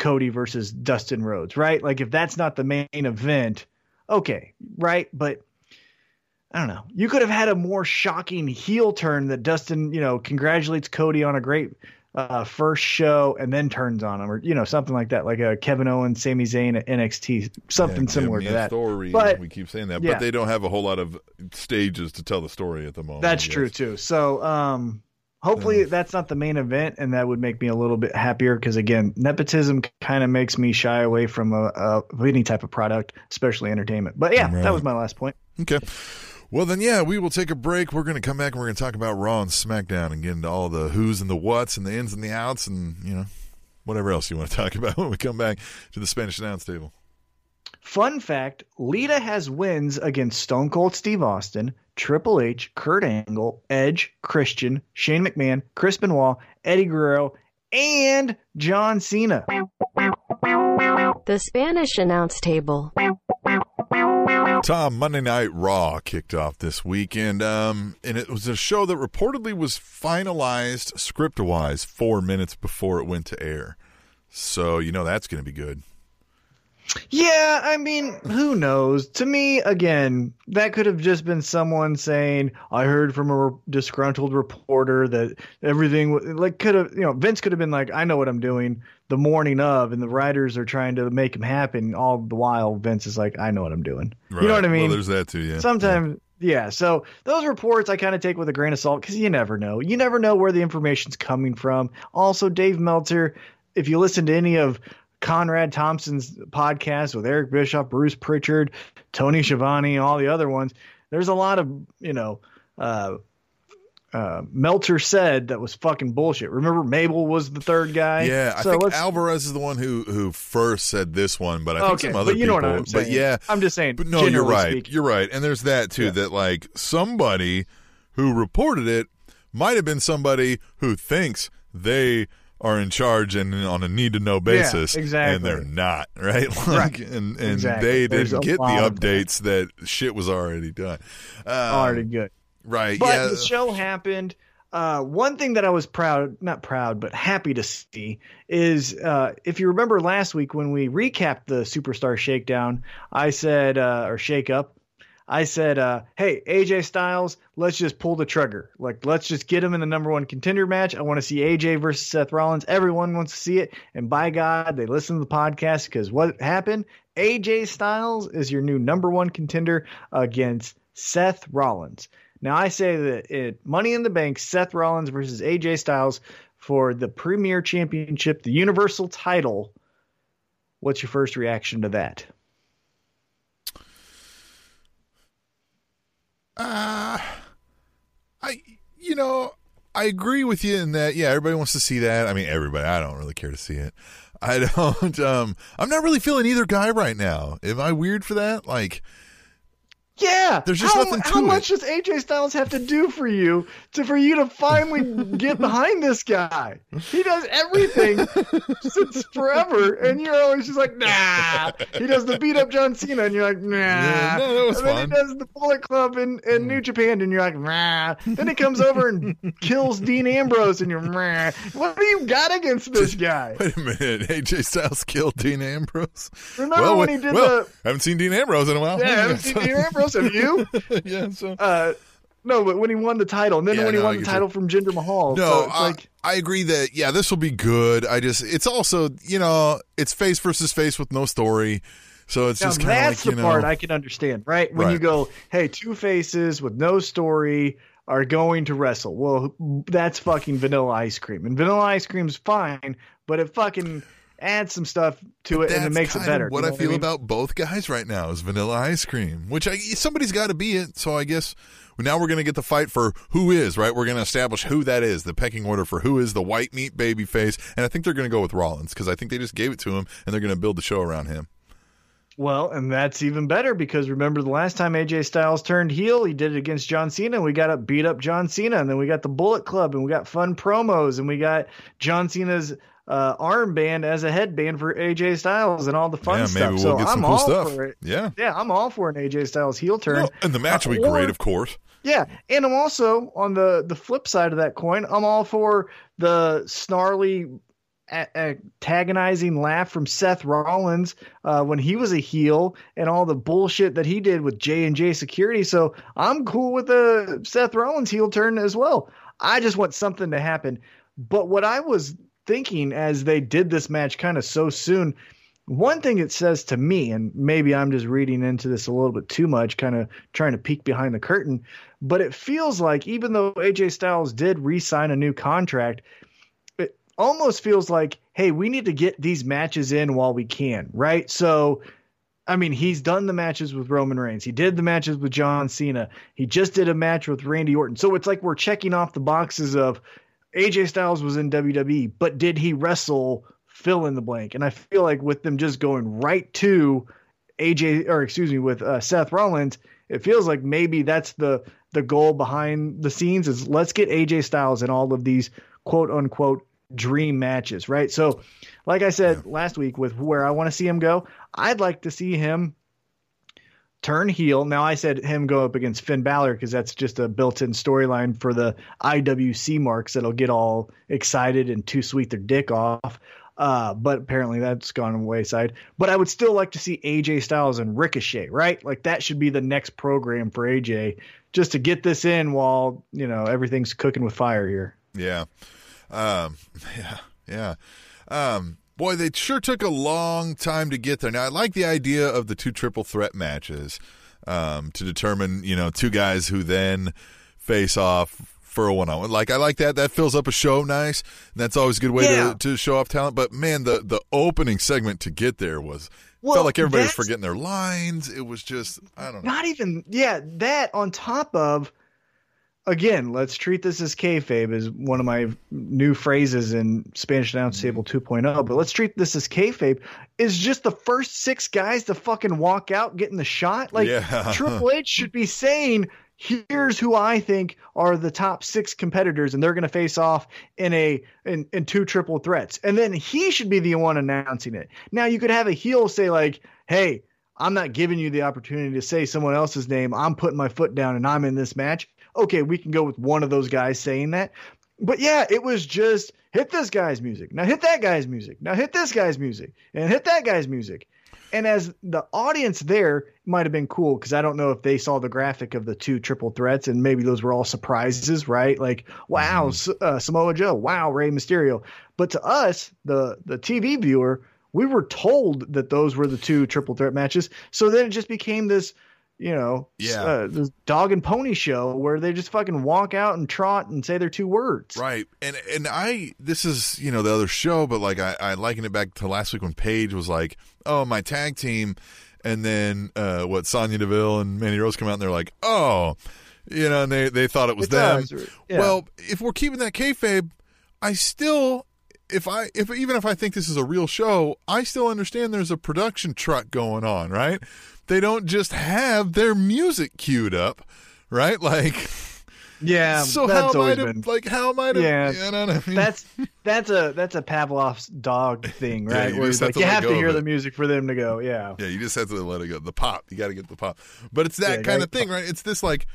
Cody versus Dustin Rhodes, right? Like if that's not the main event, okay, right? But I don't know. You could have had a more shocking heel turn that Dustin, you know, congratulates Cody on a great uh, first show and then turns on him, or you know, something like that, like a Kevin Owens, Sami Zayn at NXT, something Yeah, similar to that. Story. But- we keep saying that, yeah. but they don't have a whole lot of stages to tell the story at the moment. That's true too. So, um, hopefully mm. that's not the main event, and that would make me a little bit happier because again, nepotism kind of makes me shy away from a, a any type of product, especially entertainment. But yeah, Right. that was my last point. Okay. Well, then, yeah, we will take a break. We're going to come back and we're going to talk about Raw and SmackDown and get into all the who's and the what's and the ins and the outs and, you know, whatever else you want to talk about when we come back to the Spanish announce table. Fun fact: Lita has wins against Stone Cold Steve Austin, Triple H, Kurt Angle, Edge, Christian, Shane McMahon, Chris Benoit, Eddie Guerrero, and John Cena. The Spanish announce table. Tom, Monday Night Raw kicked off this week, and um, and it was a show that reportedly was finalized script wise four minutes before it went to air. So you know that's going to be good. Yeah, I mean, who knows? To me, again, that could have just been someone saying, "I heard from a re- disgruntled reporter that everything wa-" like could have, you know, Vince could have been like, "I know what I'm doing." The morning of, and the writers are trying to make him happen. All the while, Vince is like, "I know what I'm doing." You know what I mean? Well, there's that too. Yeah. Sometimes, yeah. So those reports I kind of take with a grain of salt because you never know. You never know where the information's coming from. Also, Dave Meltzer, if you listen to any of Conrad Thompson's podcast with Eric Bischoff, Bruce Pritchard, Tony Schiavone, all the other ones, there's a lot of, you know, uh, uh, Meltzer said that was fucking bullshit. Remember, Mabel was the third guy. Yeah, I think Alvarez is the one who who first said this one, but I think okay, some other but you know people. what I'm saying. But yeah, I'm just saying. But no, you're right. speaking. You're right. And there's that too Yeah. that like somebody who reported it might have been somebody who thinks they are in charge and on a need to know basis exactly. and they're not, right? Like Right. and and Exactly. they There's didn't get the of that. updates that. shit was already done. Um, already good. Right. But yeah. the show happened. Uh, one thing that I was proud, not proud, but happy to see is uh, if you remember last week when we recapped the Superstar Shakedown, I said, uh, or Shake Up, I said, uh, hey, AJ Styles, let's just pull the trigger. Like, let's just get him in the number one contender match. I want to see AJ versus Seth Rollins. Everyone wants to see it. And by God, they listen to the podcast because what happened? AJ Styles is your new number one contender against Seth Rollins. Now, I say that it Money in the Bank, Seth Rollins versus AJ Styles for the Premier Championship, the Universal title. What's your first reaction to that? Uh, I, you know, I agree with you in that. Yeah, everybody wants to see that. I mean, everybody. I don't really care to see it. I don't. Um, I'm not really feeling either guy right now. Am I weird for that? Like, Yeah, There's just how, nothing to How it. much does AJ Styles have to do for you to for you to finally get behind this guy? He does everything since forever, and you're always just like, nah. He does the beat up John Cena, and you're like, nah. Yeah, no, that was and then he does the Bullet Club in, in New mm. Japan, and you're like, nah. Then he comes over and kills Dean Ambrose, and you're, nah. What do you got against this guy? wait a minute. AJ Styles killed Dean Ambrose. Remember well, when he did well, the? haven't seen Dean Ambrose in a while. Yeah, I haven't seen Dean Ambrose. Have you? yeah. So Uh, no, but when he won the title, and then Yeah, when he no, won the you. title from Jinder Mahal. No, so it's I, like I agree that yeah, this will be good. I just it's also you know it's face versus face with no story, so it's just kind of that's like you the know part I can understand, right? When you go, hey, two faces with no story are going to wrestle. Well, that's fucking vanilla ice cream, and vanilla ice cream's fine, but it fucking adds some stuff to it and it makes it better. What You I know feel mean? about both guys right now is vanilla ice cream, which I, somebody's got to be it. So I guess now we're going to get the fight for who is right. We're going to establish who that is, the pecking order for who is the white meat baby face, and I think they're going to go with Rollins because I think they just gave it to him and they're going to build the show around him. Well, and that's even better because remember the last time AJ Styles turned heel, he did it against John Cena. And we got up beat up John Cena, and then we got the Bullet Club, and we got fun promos, and we got John Cena's uh, armband as a headband for AJ Styles and all the fun yeah, stuff. so we'll get I'm cool all stuff. for it. Yeah. Yeah, I'm all for an AJ Styles heel turn. Well, and the match will be or- great, of course. Yeah, and I'm also on the the flip side of that coin. I'm all for the snarly, antagonizing laugh from Seth Rollins uh, when he was a heel, and all the bullshit that he did with J and J Security. So I'm cool with the Seth Rollins heel turn as well. I just want something to happen. But what I was thinking as they did this match kind of so soon. One thing it says to me, and maybe I'm just reading into this a little bit too much, kind of trying to peek behind the curtain, but it feels like even though AJ Styles did re-sign a new contract, it almost feels like, hey, we need to get these matches in while we can, right? So, I mean, he's done the matches with Roman Reigns. He did the matches with John Cena. He just did a match with Randy Orton. So it's like we're checking off the boxes of AJ Styles was in WWE, but did he wrestle fill in the blank? And I feel like with them just going right to AJ or excuse me with uh, Seth Rollins, it feels like maybe that's the the goal behind the scenes is let's get AJ Styles in all of these quote unquote dream matches, right? So, like I said last week with where I want to see him go, I'd like to see him turn heel. Now I said him go up against Finn Balor because that's just a built-in storyline for the IWC marks that'll get all excited and too sweet their dick off. Uh, but apparently that's gone wayside. But I would still like to see AJ Styles and Ricochet, right? Like that should be the next program for AJ, just to get this in while you know everything's cooking with fire here. Yeah. Um, yeah. Yeah. Um, boy, they sure took a long time to get there. Now, I like the idea of the two triple threat matches um, to determine, you know, two guys who then face off for a one on one. Like, I like that. That fills up a show nice. And that's always a good way Yeah. to, to show off talent. But, man, the, the opening segment to get there was. Well, felt like everybody was forgetting their lines. It was just, I don't know. Not even yeah, that on top of again, let's treat this as kayfabe is one of my new phrases in Spanish Announce mm-hmm. Table 2.0. But let's treat this as kayfabe is just the first six guys to fucking walk out getting the shot. Like Yeah. Triple H should be saying, "Here's who I think are the top six competitors, and they're going to face off in a in, in two triple threats." And then he should be the one announcing it. Now you could have a heel say like, "Hey." I'm not giving you the opportunity to say someone else's name. I'm putting my foot down and I'm in this match. Okay, we can go with one of those guys saying that. But yeah, it was just hit this guy's music. Now hit that guy's music. Now hit this guy's music. And hit that guy's music. And as the audience there might have been cool because I don't know if they saw the graphic of the two triple threats and maybe those were all surprises, right? Like, wow, S- uh, Samoa Joe, wow, Rey Mysterio. But to us, the the TV viewer, we were told that those were the two triple threat matches. So then it just became this, you know, Yeah. uh, this dog and pony show where they just fucking walk out and trot and say their two words. Right. And and I this is, you know, the other show, but like I, I liken it back to last week when Paige was like, Oh, my tag team and then uh what Sonya Deville and Mandy Rose come out and they're like, Oh You know, and they they thought it was It's them. ours, yeah. Well, if we're keeping that kayfabe, I still, if I, if even if I think this is a real show, I still understand there's a production truck going on, right? They don't just have their music queued up, right? Like, yeah, so that's how am I to, been. like, how am I to, Yeah. you know what I mean? That's that's a that's a Pavlov's dog thing, Yeah, right? you Where it's like to you have to hear the music for them to go. Yeah, Yeah, you just have to let it go. The pop, you got to get the pop. But it's that Yeah, kind of thing, right? It's this like,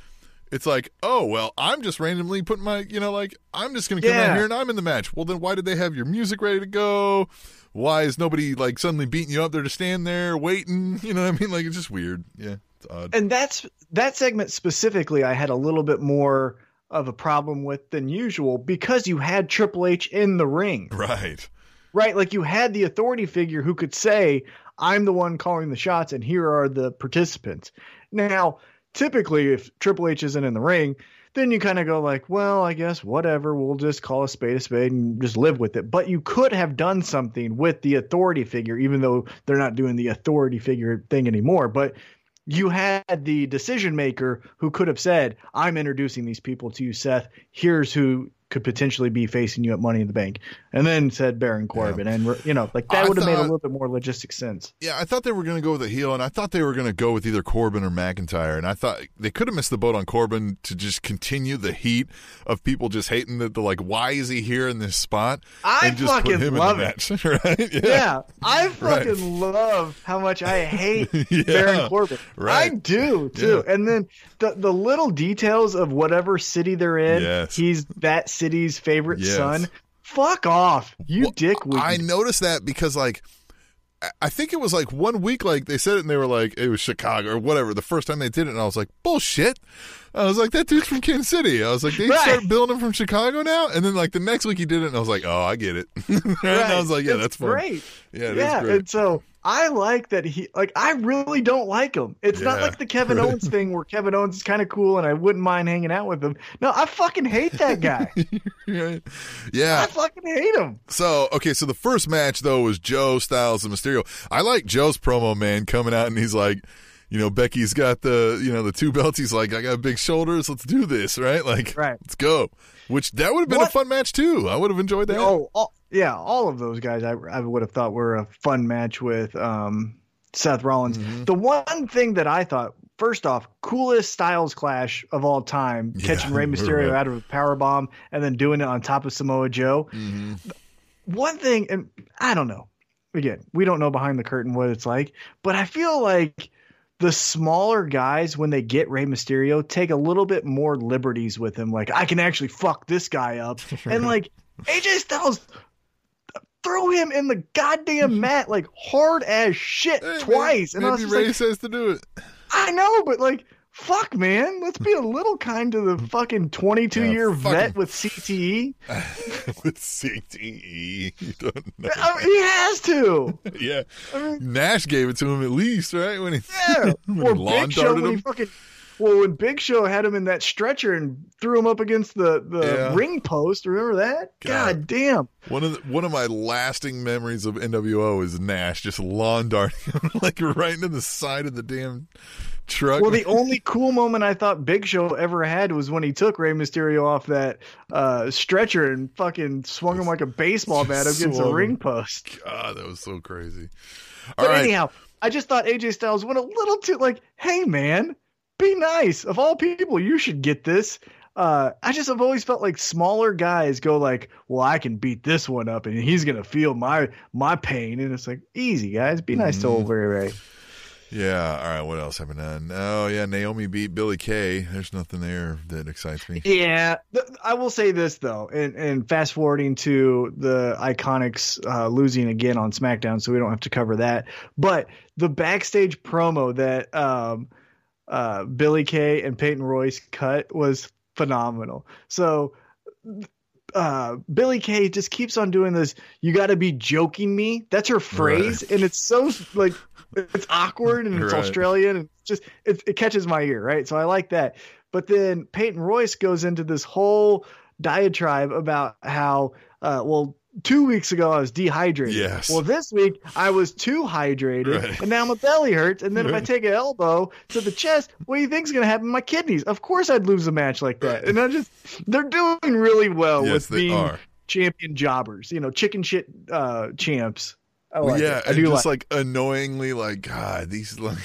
it's like, oh well, I'm just randomly putting my, you know, like I'm just gonna come Yeah. out here and I'm in the match. Well, then why did they have your music ready to go? Why is nobody like suddenly beating you up there to stand there waiting? You know what I mean? Like it's just weird. Yeah, it's odd. and that's that segment specifically. I had a little bit more of a problem with than usual because you had Triple H in the ring, right. right? Like you had the authority figure who could say, "I'm the one calling the shots, and here are the participants." Now, typically, if Triple H isn't in the ring, then you kind of go like, well, I guess whatever, we'll just call a spade a spade and just live with it. But you could have done something with the authority figure, even though they're not doing the authority figure thing anymore. But you had the decision maker who could have said, I'm introducing these people to you, Seth. Here's who could potentially be facing you at Money in the Bank. And then said Baron Corbin. And, you know, like that would have made a little bit more logistic sense. Yeah, I thought they were going to go with a heel, and I thought they were going to go with either Corbin or McIntyre, and I thought they could have missed the boat on Corbin to just continue the heat of people just hating that the like, why is he here in this spot? I and just put fucking him love in it. the match, right? Yeah, Yeah, I Right. fucking love how much I hate Yeah, Baron Corbin. right. I do too. Yeah. And then the the little details of whatever city they're in, Yes. he's that city's favorite Yes. son. Fuck off, you Well, dick. I noticed that because like. I- think it was like one week, like they said it, and they were like, it was Chicago or whatever. The first time they did it, and I was like, bullshit. I was like, that dude's from Kansas City. I was like, they Right. start building him from Chicago now, and then like the next week he did it, and I was like, oh, I get it. and I was like, yeah, It's that's fun. great. Yeah, yeah, and so I like that he like I really don't like him. It's not like the Kevin. Owens thing where Kevin Owens is kind of cool and I wouldn't mind hanging out with him. No, I fucking hate that guy. yeah. I fucking hate him. So okay, so the first match though was Joe Styles and Mysterio. I like Joe's promo man coming out and he's like, you know, Becky's got the you know the two belts. He's like, I got big shoulders. Let's do this, right? Like, Right. let's go. Which that would have been a fun match too. I would have enjoyed that. Oh, all, yeah, all of those guys I, I would have thought were a fun match with um, Seth Rollins. Mm-hmm. The one thing that I thought, first off, coolest Styles clash of all time, Yeah, catching Rey Mysterio right. out of a power bomb and then doing it on top of Samoa Joe. hmm One thing, and I don't know. Again, we don't know behind the curtain what it's like, but I feel like the smaller guys, when they get Rey Mysterio, take a little bit more liberties with him. Like, I can actually fuck this guy up. and like, AJ Styles throw him in the goddamn mat like hard as shit Hey, twice. Maybe, and I was maybe Rey like, says to do it. I know, but like, fuck, man, let's be a little kind to the fucking 22 Yeah, year fucking- vet with CTE. With CTE, you don't know. I mean, he has to. yeah, I mean, Nash gave it to him at least, right? When he yeah. when or he Big Show when he him. fucking. Well, when Big Show had him in that stretcher and threw him up against the, the Yeah. ring post, remember that? God. God, damn. One of the, one of my lasting memories of NWO is Nash just lawn darting him like right into the side of the damn truck. Well, the only cool moment I thought Big Show ever had was when he took Rey Mysterio off that uh, stretcher and fucking swung him like a baseball bat against a ring post. God, that was so crazy. All But right, anyhow, I just thought AJ Styles went a little too like, hey man, be nice. Of all people, you should get this. Uh, I just have always felt like smaller guys go like, well, I can beat this one up, and he's gonna feel my my pain, and it's like, easy guys, be nice to Mm-hmm. old Rey Rey. yeah. All right, what else happened? on? Oh yeah, Naomi beat Billie Kay. There's nothing there that excites me. Yeah, th- I will say this though, and, and fast forwarding to the Iconics uh, losing again on SmackDown, so we don't have to cover that. But the backstage promo that um, uh, Billie Kay and Peyton Royce cut was phenomenal. So. Uh, Billie Kay just keeps on doing this. You got to be joking me. That's her phrase, and it's so like it's awkward and it's Right. Australian and just it, it catches my ear, right? So I like that. But then Peyton Royce goes into this whole diatribe about how, uh, well, two weeks ago I was dehydrated. Yes. Well, this week I was too hydrated, Right. and now my belly hurts. And then if I take an elbow to the chest, what do you think's going to happen to my kidneys? Of course, I'd lose a match like that. Right. And I just they're doing really well Yes, with being are. champion jobbers. You know, chicken shit uh, champs. I like yeah. I and just like. like annoyingly, like God, these like,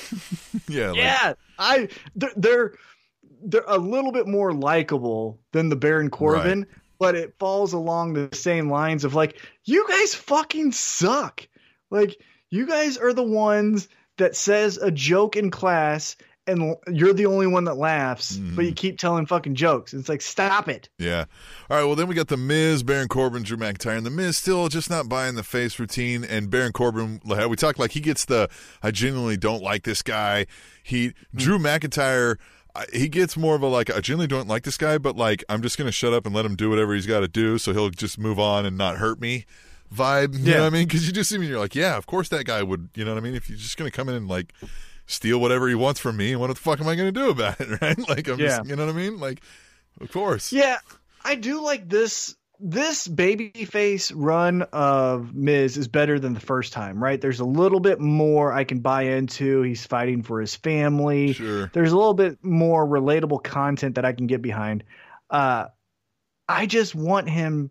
yeah, like, yeah, I they're, they're they're a little bit more likable than the Baron Corbin, but it falls along the same lines of like you guys fucking suck. Like you guys are the ones that says a joke in class and you're the only one that laughs, Mm-hmm. but you keep telling fucking jokes. It's like stop it. Yeah. All right. Well, then we got the Miz, Baron Corbin, Drew McIntyre, and the Miz still just not buying the face routine. And Baron Corbin, we talked like he gets the I genuinely don't like this guy. He Drew McIntyre. He gets more of a like I generally don't like this guy, but like I'm just gonna shut up and let him do whatever he's got to do, so he'll just move on and not hurt me. Vibe, you Yeah. know what I mean? Because you just see me, and you're like, yeah, of course that guy would, you know what I mean? If you're just gonna come in and like steal whatever he wants from me, what the fuck am I gonna do about it, right? Like I'm Yeah. just, you know what I mean? Like, of course, Yeah, I do like this. This babyface run of Miz is better than the first time, right? There's a little bit more I can buy into. He's fighting for his family. Sure. There's a little bit more relatable content that I can get behind. Uh, I just want him.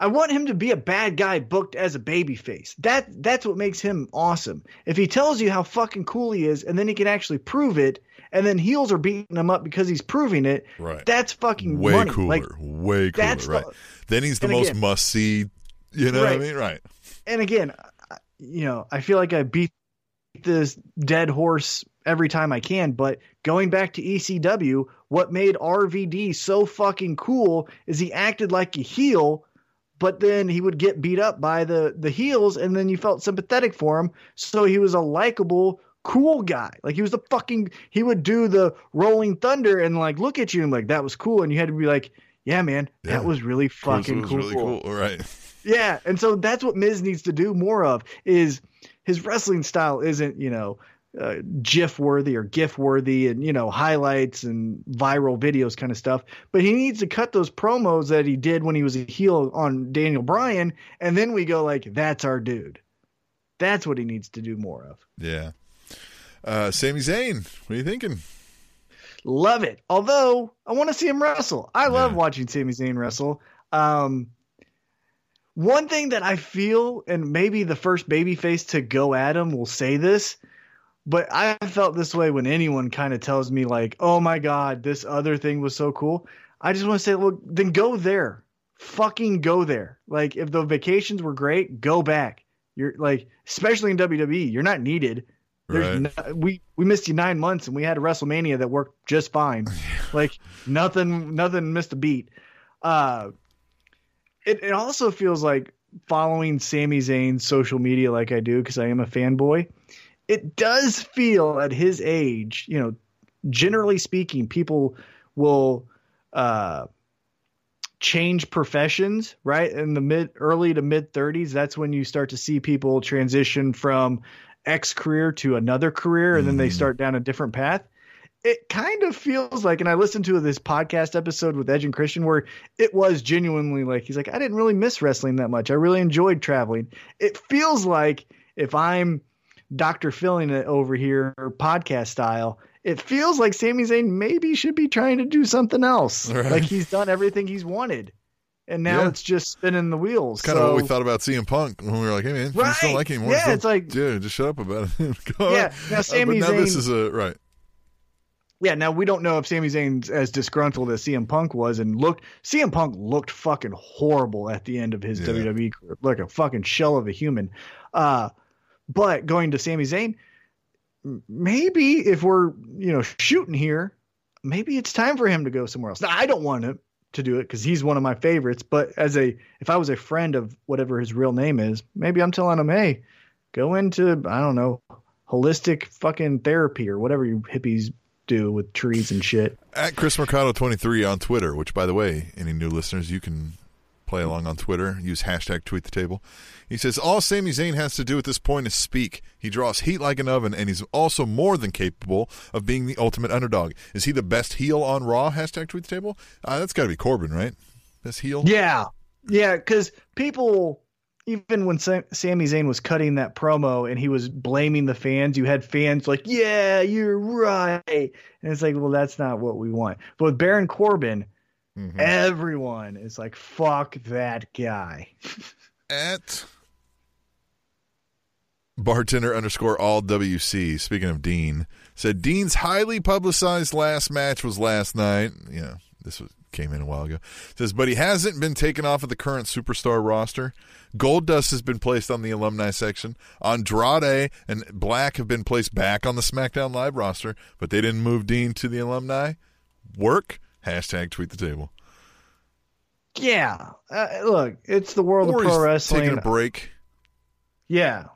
I want him to be a bad guy booked as a babyface. That that's what makes him awesome. If he tells you how fucking cool he is, and then he can actually prove it, and then heels are beating him up because he's proving it. Right. That's fucking way money. cooler, Like, way cooler, that's the- right? then he's the most again- must see. You know what I mean? Right. and again, I- you know, I feel like I beat this dead horse every time I can, but going back to ECW, what made RVD so fucking cool is he acted like a heel, but then he would get beat up by the the heels, and then you felt sympathetic for him, so he was a likable. Cool guy, like he was the fucking. He would do the rolling thunder and like look at you and like that was cool, and you had to be like, yeah, man, Yeah. that was really fucking was cool. really cool. Right. Yeah, and so that's what Miz needs to do more of. Is his wrestling style isn't you know uh, GIF worthy or GIF worthy, and you know highlights and viral videos kind of stuff. But he needs to cut those promos that he did when he was a heel on Daniel Bryan, and then we go like, that's our dude. That's what he needs to do more of. Yeah. Uh, Sami Zayn, what are you thinking? Love it. Although I want to see him wrestle. I love Yeah. watching Sami Zayn wrestle. Um, one thing that I feel, and maybe the first babyface to go at him will say this, but I felt this way when anyone kind of tells me like, "Oh my god, this other thing was so cool." I just want to say, look, then go there. Fucking go there. Like if the vacations were great, go back. You're like, especially in WWE, you're not needed. There's Right. no, we we missed you nine months and we had a WrestleMania that worked just fine. like nothing nothing missed a beat. Uh, it it also feels like following Sami Zayn's social media like I do because I am a fanboy. It does feel at his age, you know, generally speaking, people will uh change professions, right? In the mid early to mid 30s, that's when you start to see people transition from X career to another career and then they Mhm. start down a different path. It kind of feels like, and I listened to this podcast episode with Edge and Christian where it was genuinely like, he's like, I didn't really miss wrestling that much. I really enjoyed traveling. It feels like if I'm Dr. Filling it over here, or podcast style, it feels like Sami Zayn maybe should be trying to do something else. Right. Like he's done everything he's wanted. And now Yeah. it's just spinning the wheels. Kind so, of what we thought about CM Punk when we were like, "Hey man, you don't like it anymore, Yeah, don't- it's like- dude, just shut up about it." Yeah. on. Now, Uh, Sami but now this is a right. Yeah, now we don't know if Sami Zayn's as disgruntled as CM Punk was and looked CM Punk looked fucking horrible at the end of his Yeah. WWE career. Like a fucking shell of a human. Uh but going to Sami Zayn, maybe if we're, you know, shooting here, maybe it's time for him to go somewhere else. Now, I don't want him to do it because he's one of my favorites, but as a if I was a friend of whatever his real name is, maybe I'm telling him, hey, go into I don't know, holistic fucking therapy or whatever you hippies do with trees and shit. At Chris Mercado twenty three on Twitter, which by the way, any new listeners, you can play along on Twitter. Use hashtag tweet the table. He says all Sami Zayn has to do at this point is speak. He draws heat like an oven, and he's also more than capable of being the ultimate underdog. Is he the best heel on Raw? Hashtag tweet the table. Uh, that's got to be Corbin, right? Best heel. Yeah. Yeah, because people, even when Sa- Sami Zayn was cutting that promo and he was blaming the fans, you had fans like, "Yeah, you're right," and it's like, well, that's not what we want. But with Baron Corbin, Mhm. everyone is like, "Fuck that guy." At bartender underscore all WC, speaking of Dean, said Dean's highly publicized last match was last night. Yeah, this was came in a while ago. Says, but he hasn't been taken off of the current superstar roster. Goldust has been placed on the alumni section. Andrade and Black have been placed back on the SmackDown Live roster, but they didn't move Dean to the alumni. Work. Hashtag tweet the table. Yeah, uh, look, it's the world Or of pro wrestling. taking a break. Yeah.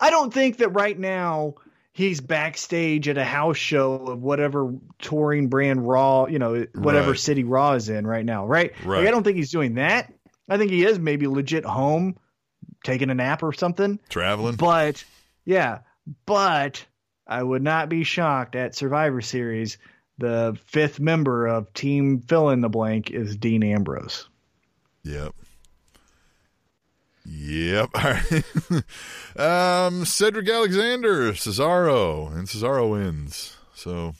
I- don't think that right now he's backstage at a house show of whatever touring brand Raw, you know, whatever Right. city Raw is in right now, right? Right. Like, I don't think he's doing that. I think he is maybe legit home taking a nap or something. Traveling. But yeah, but I would not be shocked at Survivor Series. The fifth member of Team Fill in the Blank is Dean Ambrose. Yep. Yep. All right. um, Cedric Alexander, Cesaro, and Cesaro wins. So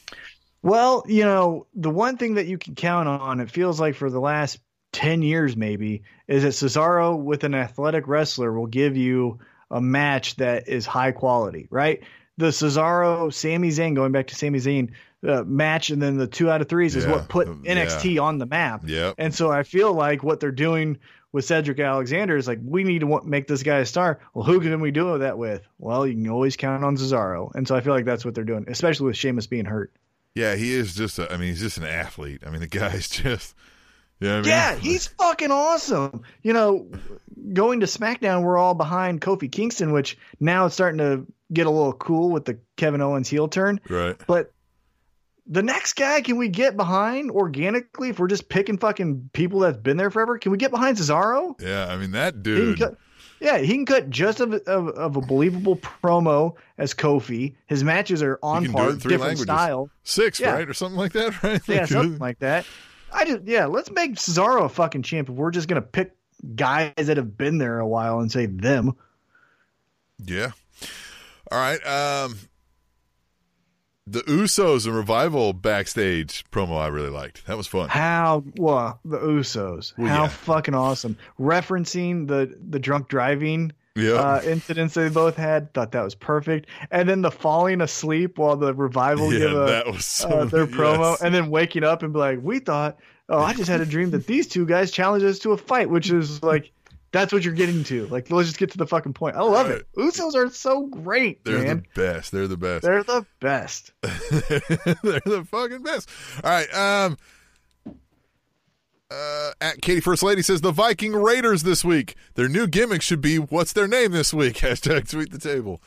Well, you know, the one thing that you can count on, it feels like for the last 10 years maybe, is that Cesaro with an athletic wrestler will give you a match that is high quality, right? The Cesaro, Sami Zayn, going back to Sami Zayn uh, match, and then the two out of threes is what put uh, NXT on the map. Yep. And so I feel like what they're doing with Cedric Alexander is like, we need to make this guy a star. Well, who can we do that with? Well, you can always count on Cesaro. And so I feel like that's what they're doing, especially with Sheamus being hurt. yeah, he is just. A, I mean, he's just an athlete. I mean, the guy's just. You know I mean? Yeah, he's fucking awesome. You know, going to SmackDown, we're all behind Kofi Kingston, which now it's starting to get a little cool with the Kevin Owens heel turn. right. But the next guy, can we get behind organically if we're just picking fucking people that's been there forever? Can we get behind Cesaro? Yeah, I mean that He dude. cut, yeah, he can cut just of, of, of a believable promo as Kofi. His matches are on par, it in three different languages. style. Six, Yeah. right, or something like that, right? Yeah, Like, something like that. I just yeah, let's make Cesaro a fucking champ. If we're just gonna pick guys that have been there a while and say them. Yeah. All right. Um, the Usos and Revival backstage promo I really liked. That was fun. How well the Usos? Well, how yeah. fucking awesome! Referencing the the drunk driving Yeah. uh, incidents they both had, thought that was perfect. And then the falling asleep while the Revival yeah, give a, that was so, uh, their promo, yes. and then waking up and be like, "We thought, oh, I just had a dream that these two guys challenged us to a fight," which is like. That's what you're getting to. Like, let's just get to the fucking point. I love it. Usos are so great, They're man. the best. They're the best. They're the best. They're the fucking best. All right. Um. Uh, at Katie First Lady says the Viking Raiders this week. Their new gimmick should be what's their name this week? Hashtag tweet the table.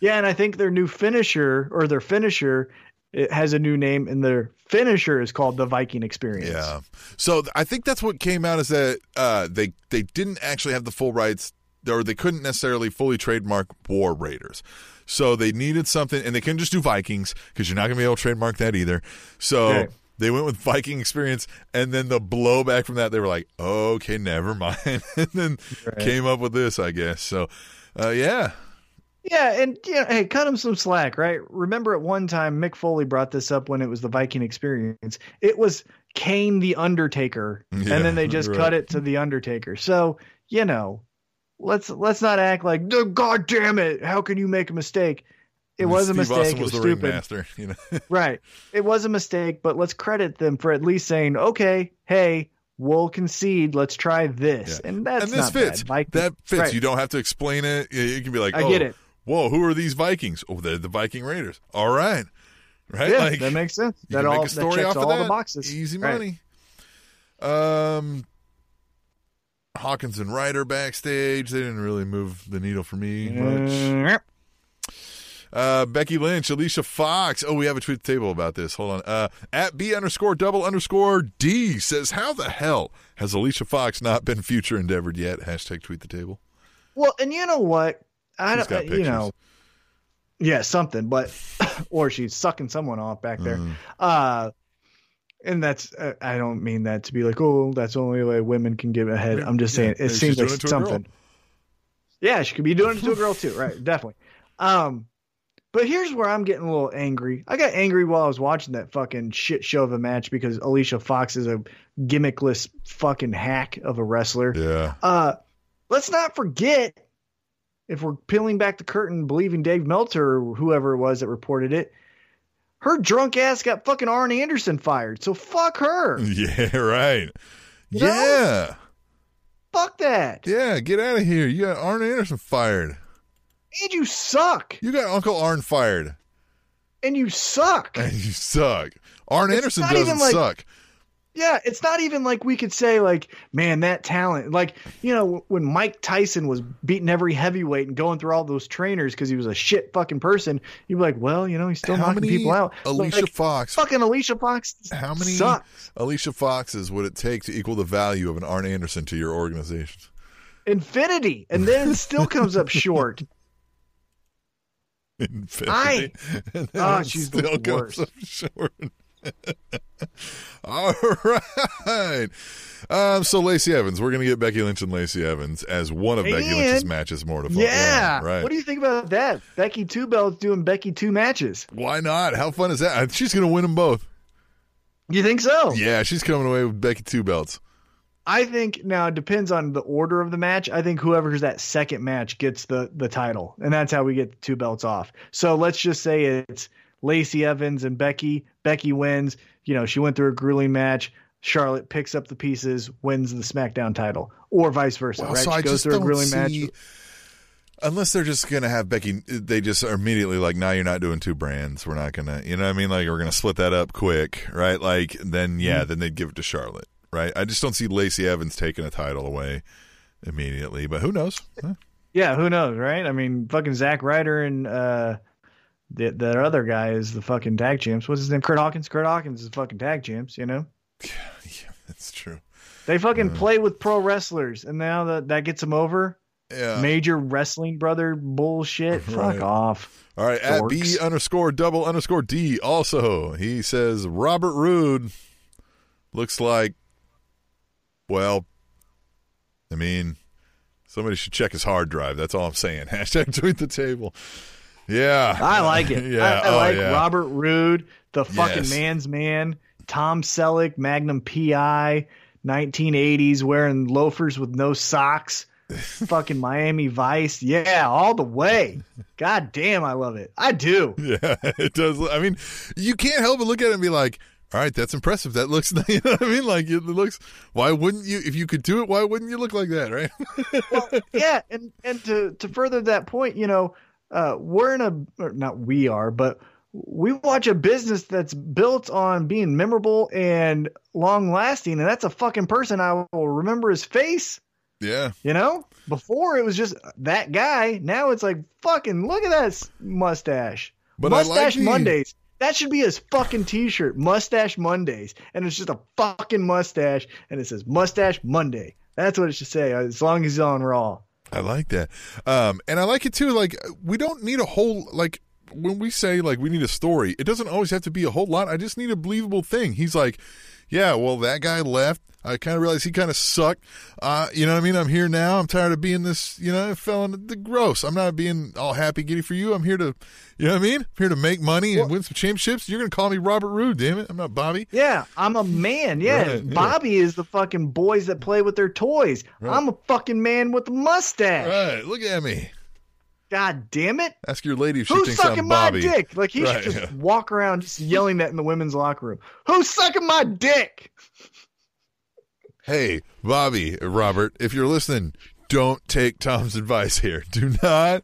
Yeah, and I think their new finisher or their finisher it has a new name, and their finisher is called the Viking Experience. Yeah. So I think that's what came out is that uh, they they didn't actually have the full rights, or they couldn't necessarily fully trademark War Raiders. So they needed something, and they couldn't just do Vikings because you're not going to be able to trademark that either. So Okay. they went with Viking Experience, and then the blowback from that, they were like, "Okay, never mind," and then Right. came up with this, I guess. So, uh, yeah, Yeah, and yeah, hey, cut him some slack, right? Remember at one time Mick Foley brought this up when it was the Viking Experience. It was Kane the Undertaker, Yeah, and then they just right. cut it to the Undertaker. So you know, let's let's not act like "Oh, God damn it! How can you make a mistake? It was a mistake. Austin it was was the stupid. you know. Right. It was a mistake, but let's credit them for at least saying, okay, hey, we'll concede. Let's try this. Yeah. And that's and this not fits. that fits. Right. You don't have to explain it. You- You can be like, I oh, get it. Whoa, who are these Vikings? Oh, they're the Viking Raiders. All right, right. Yeah, like that makes sense. you That can all make a story that checks off all that. the boxes. Easy Right. money. Um, Hawkins and Ryder backstage. They didn't really move the needle for me much. Mm, Uh, Becky Lynch, Alicia Fox. Oh, we have a tweet the table about this. Hold on. Uh, at B underscore double underscore D says, How the hell has Alicia Fox not been future endeavored yet? Hashtag tweet the table. Well, and you know what? I don't, got you know, yeah, something, but or she's sucking someone off back there. Mm. Uh, and that's uh, I don't mean that to be like, oh, that's the only way women can get ahead. I'm just saying Yeah, it seems like it a something. Yeah, she could be doing it to a girl too, right? Definitely. Um, but here's where I'm getting a little angry. I got angry while I was watching that fucking shit show of a match because Alicia Fox is a gimmickless fucking hack of a wrestler. Yeah. Uh, let's not forget, if we're peeling back the curtain, believing Dave Meltzer or whoever it was that reported it, her drunk ass got fucking Arn Anderson fired. So fuck her. Yeah, right. You know? Yeah. fuck that. Yeah, get out of here. You got Arn Anderson fired. And you suck. You got Uncle Arn fired. And you suck. And you suck. Arn It's Anderson doesn't like- suck. Yeah, it's not even like we could say like, man, that talent. Like, you know, when Mike Tyson was beating every heavyweight and going through all those trainers because he was a shit fucking person, you'd be like, well, you know, he's still How knocking people out. Alicia like, Fox fucking Alicia Fox. How many sucks. Alicia Foxes would it take to equal the value of an Arn Anderson to your organization? Infinity, and then still comes up short. Infinity. And then Ah, it she's the still comes worst. up short. All right. Um, so Lacey Evans, we're gonna get Becky Lynch and Lacey Evans as one of Becky Lynch's matches more to follow. Yeah. right. What do you think about that? Becky Two Belts doing Becky Two matches. Why not? How fun is that? She's gonna win them both. You think so? Yeah, she's coming away with Becky two belts. I think now it depends on the order of the match. I think whoever's that second match gets the the title, and that's how we get the two belts off. So let's just say it's Lacey Evans and Becky. Becky wins. You know, she went through a grueling match. Charlotte picks up the pieces, wins the SmackDown title, or vice versa. Well, right? so she I goes just through a grueling see. match. Unless they're just gonna have Becky, they just are immediately like, "Now you're not doing two brands. We're not gonna, you know, what I mean, like we're gonna split that up quick, right? Like then, yeah, Mm-hmm. then they'd give it to Charlotte, right? I just don't see Lacey Evans taking a title away immediately, but who knows? Huh? Yeah, who knows, right? I mean, fucking Zack Ryder and uh, the the other guy is the fucking tag champs. What's his name? Curt Hawkins. Curt Hawkins is fucking tag champs. You know. Yeah, that's true. They fucking play with pro wrestlers, and now that that gets them over, Yeah. major wrestling brother bullshit. Right. Fuck off. All right, at B underscore double underscore D. Also, he says Robert Roode looks like. Well, I mean, somebody should check his hard drive. That's all I'm saying. Hashtag tweet the table. Yeah, I like it. Yeah, I, I oh, like yeah. Robert Roode, the fucking Yes. man's man, Tom Selleck, Magnum PI, 1980s, wearing loafers with no socks. fucking Miami Vice. Yeah, all the way. God damn, I love it. I do. Yeah, it does. I mean, you can't help but look at it and be like, "All right, that's impressive. That looks." You know what I mean? Like it looks. Why wouldn't you? If you could do it, why wouldn't you look like that? Right? well, yeah, and and to to further that point, you know, uh, we're in a or not we are, but we watch a business that's built on being memorable and long lasting, and that's a fucking person I will remember his face. yeah. You know, before it was just that guy. Now it's like fucking look at that mustache. But I like mustache the- Mondays. That should be his fucking t-shirt, Mustache Mondays, and it's just a fucking mustache, and it says Mustache Monday. That's what it should say, as long as he's on Raw. I like that. Um, and I like it too. Like we don't need a whole like when we say like we need a story, it doesn't always have to be a whole lot. I just need a believable thing. He's like, yeah, well that guy left. I kind of realized he kind of sucked. Uh, you know what I mean? I'm here now. I'm tired of being this, you know, fell into the gross. I'm not being all happy giddy for you. I'm here to, you know what I mean? I'm here to make money and win some championships. You're going to call me Robert Roode, damn it. I'm not Bobby. Yeah, I'm a man. Yeah, Right, yeah. Bobby is the fucking boys that play with their toys. I'm a fucking man with a mustache. Right. Look at me. God damn it. Ask your lady if she Who's thinks I'm sucking my dick? Like he Right, should just yeah. walk around just yelling that in the women's locker room. Who's sucking my dick? Hey, Bobby, Robert, if you're listening, don't take Tom's advice here. Do not.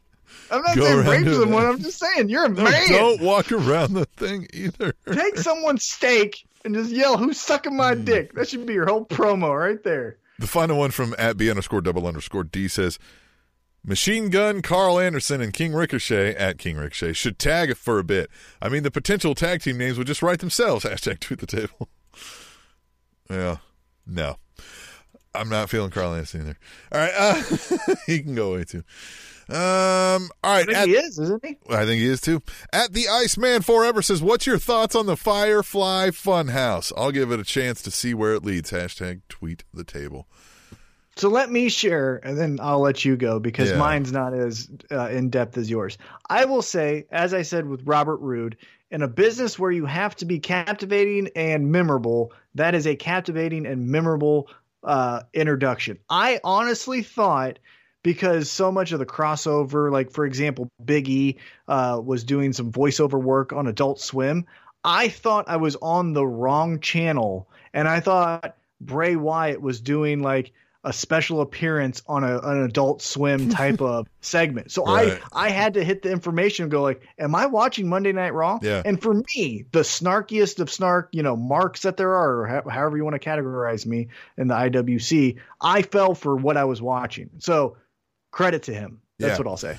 I'm not Go saying rape someone. I'm just saying you're a No, man. don't walk around the thing either. Take someone's steak and just yell, "Who's sucking my Hmm. dick?" That should be your whole promo right there. The final one from at B underscore double underscore D says Machine Gun Karl Anderson and King Ricochet at King Ricochet should tag for a bit. I mean, the potential tag team names would just write themselves. Hashtag tweet the table. yeah. No. I'm not feeling Karl Anderson either. All right, uh, he can go away too. Um, all right, I think at- he is, isn't he? I think he is too. At the Iceman Forever says, "What's your thoughts on the Firefly Funhouse?" I'll give it a chance to see where it leads. Hashtag tweet the table. So let me share, and then I'll let you go because Yeah. mine's not as uh, in depth as yours. I will say, as I said with Robert Roode, in a business where you have to be captivating and memorable, that is a captivating and memorable uh, introduction. I honestly thought because so much of the crossover, like for example, Big E uh, was doing some voiceover work on Adult Swim. I thought I was on the wrong channel, and I thought Bray Wyatt was doing like a special appearance on a, an Adult Swim type of segment. So Right. I I had to hit the information and go like, am I watching Monday Night Raw? Yeah. And for me, the snarkiest of snark, you know, marks that there are, or ho- however you want to categorize me in the IWC, I fell for what I was watching. So credit to him. That's Yeah. what I'll say.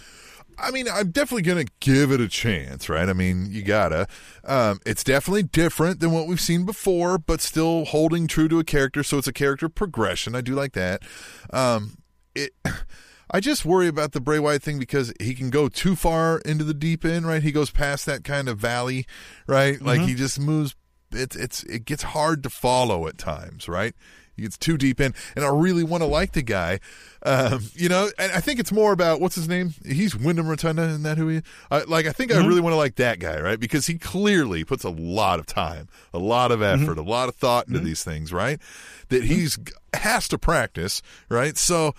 I mean, I'm definitely going to give it a chance, right? I mean, you gotta. Um, it's definitely different than what we've seen before, but still holding true to a character. So it's a character progression. I do like that. Um, it. I just worry about the Bray Wyatt thing because he can go too far into the deep end, right? He goes past that kind of valley, right? Like he just moves. It's it's it gets hard to follow at times, right? He gets too deep in, and I really want to like the guy, um, you know. And I think it's more about what's his name. He's Wyndham Rotunda, isn't that who he? I, like I think I mm-hmm. really want to like that guy, right? Because he clearly puts a lot of time, a lot of mm-hmm. effort, a lot of thought into mm-hmm. these things, right? That he's has to practice, right? So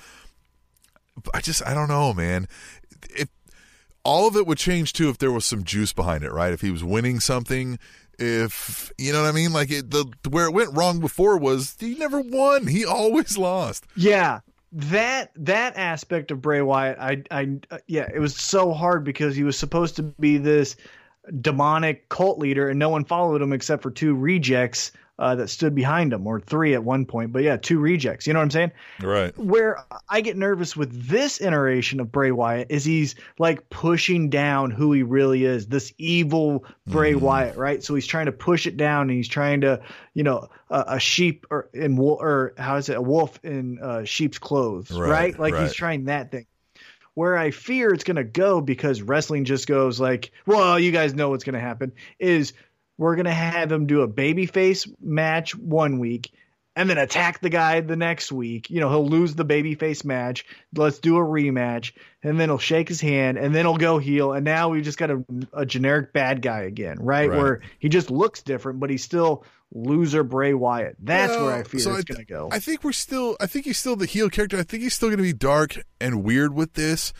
I just I don't know, man. If all of it would change too if there was some juice behind it, right? If he was winning something, if you know what I mean, like it, the where it went wrong before was he never won; he always lost. Yeah, that that aspect of Bray Wyatt, I, I, yeah, it was so hard because he was supposed to be this demonic cult leader, and no one followed him except for two rejects uh, that stood behind him, or three at one point. But yeah, two rejects. You know what I'm saying? Right. Where I get nervous with this iteration of Bray Wyatt is he's like pushing down who he really is, this evil Bray Mm-hmm. Wyatt, right? So he's trying to push it down, and he's trying to, you know, a, a sheep or in wool or how is it, a wolf in uh, sheep's clothes, Right, right? Like right. he's trying that thing. Where I fear it's going to go because wrestling just goes like, well, you guys know what's going to happen is we're going to have him do a babyface match one week and then attack the guy the next week. You know, he'll lose the babyface match. Let's do a rematch, and then he'll shake his hand, and then he'll go heel. And now we just got a, a generic bad guy again, right? Right. Where he just looks different, but he's still loser Bray Wyatt. That's where I Well, fear so it's I- going to go. I think we're still. I think he's still the heel character. I think he's still going to be dark and weird with this.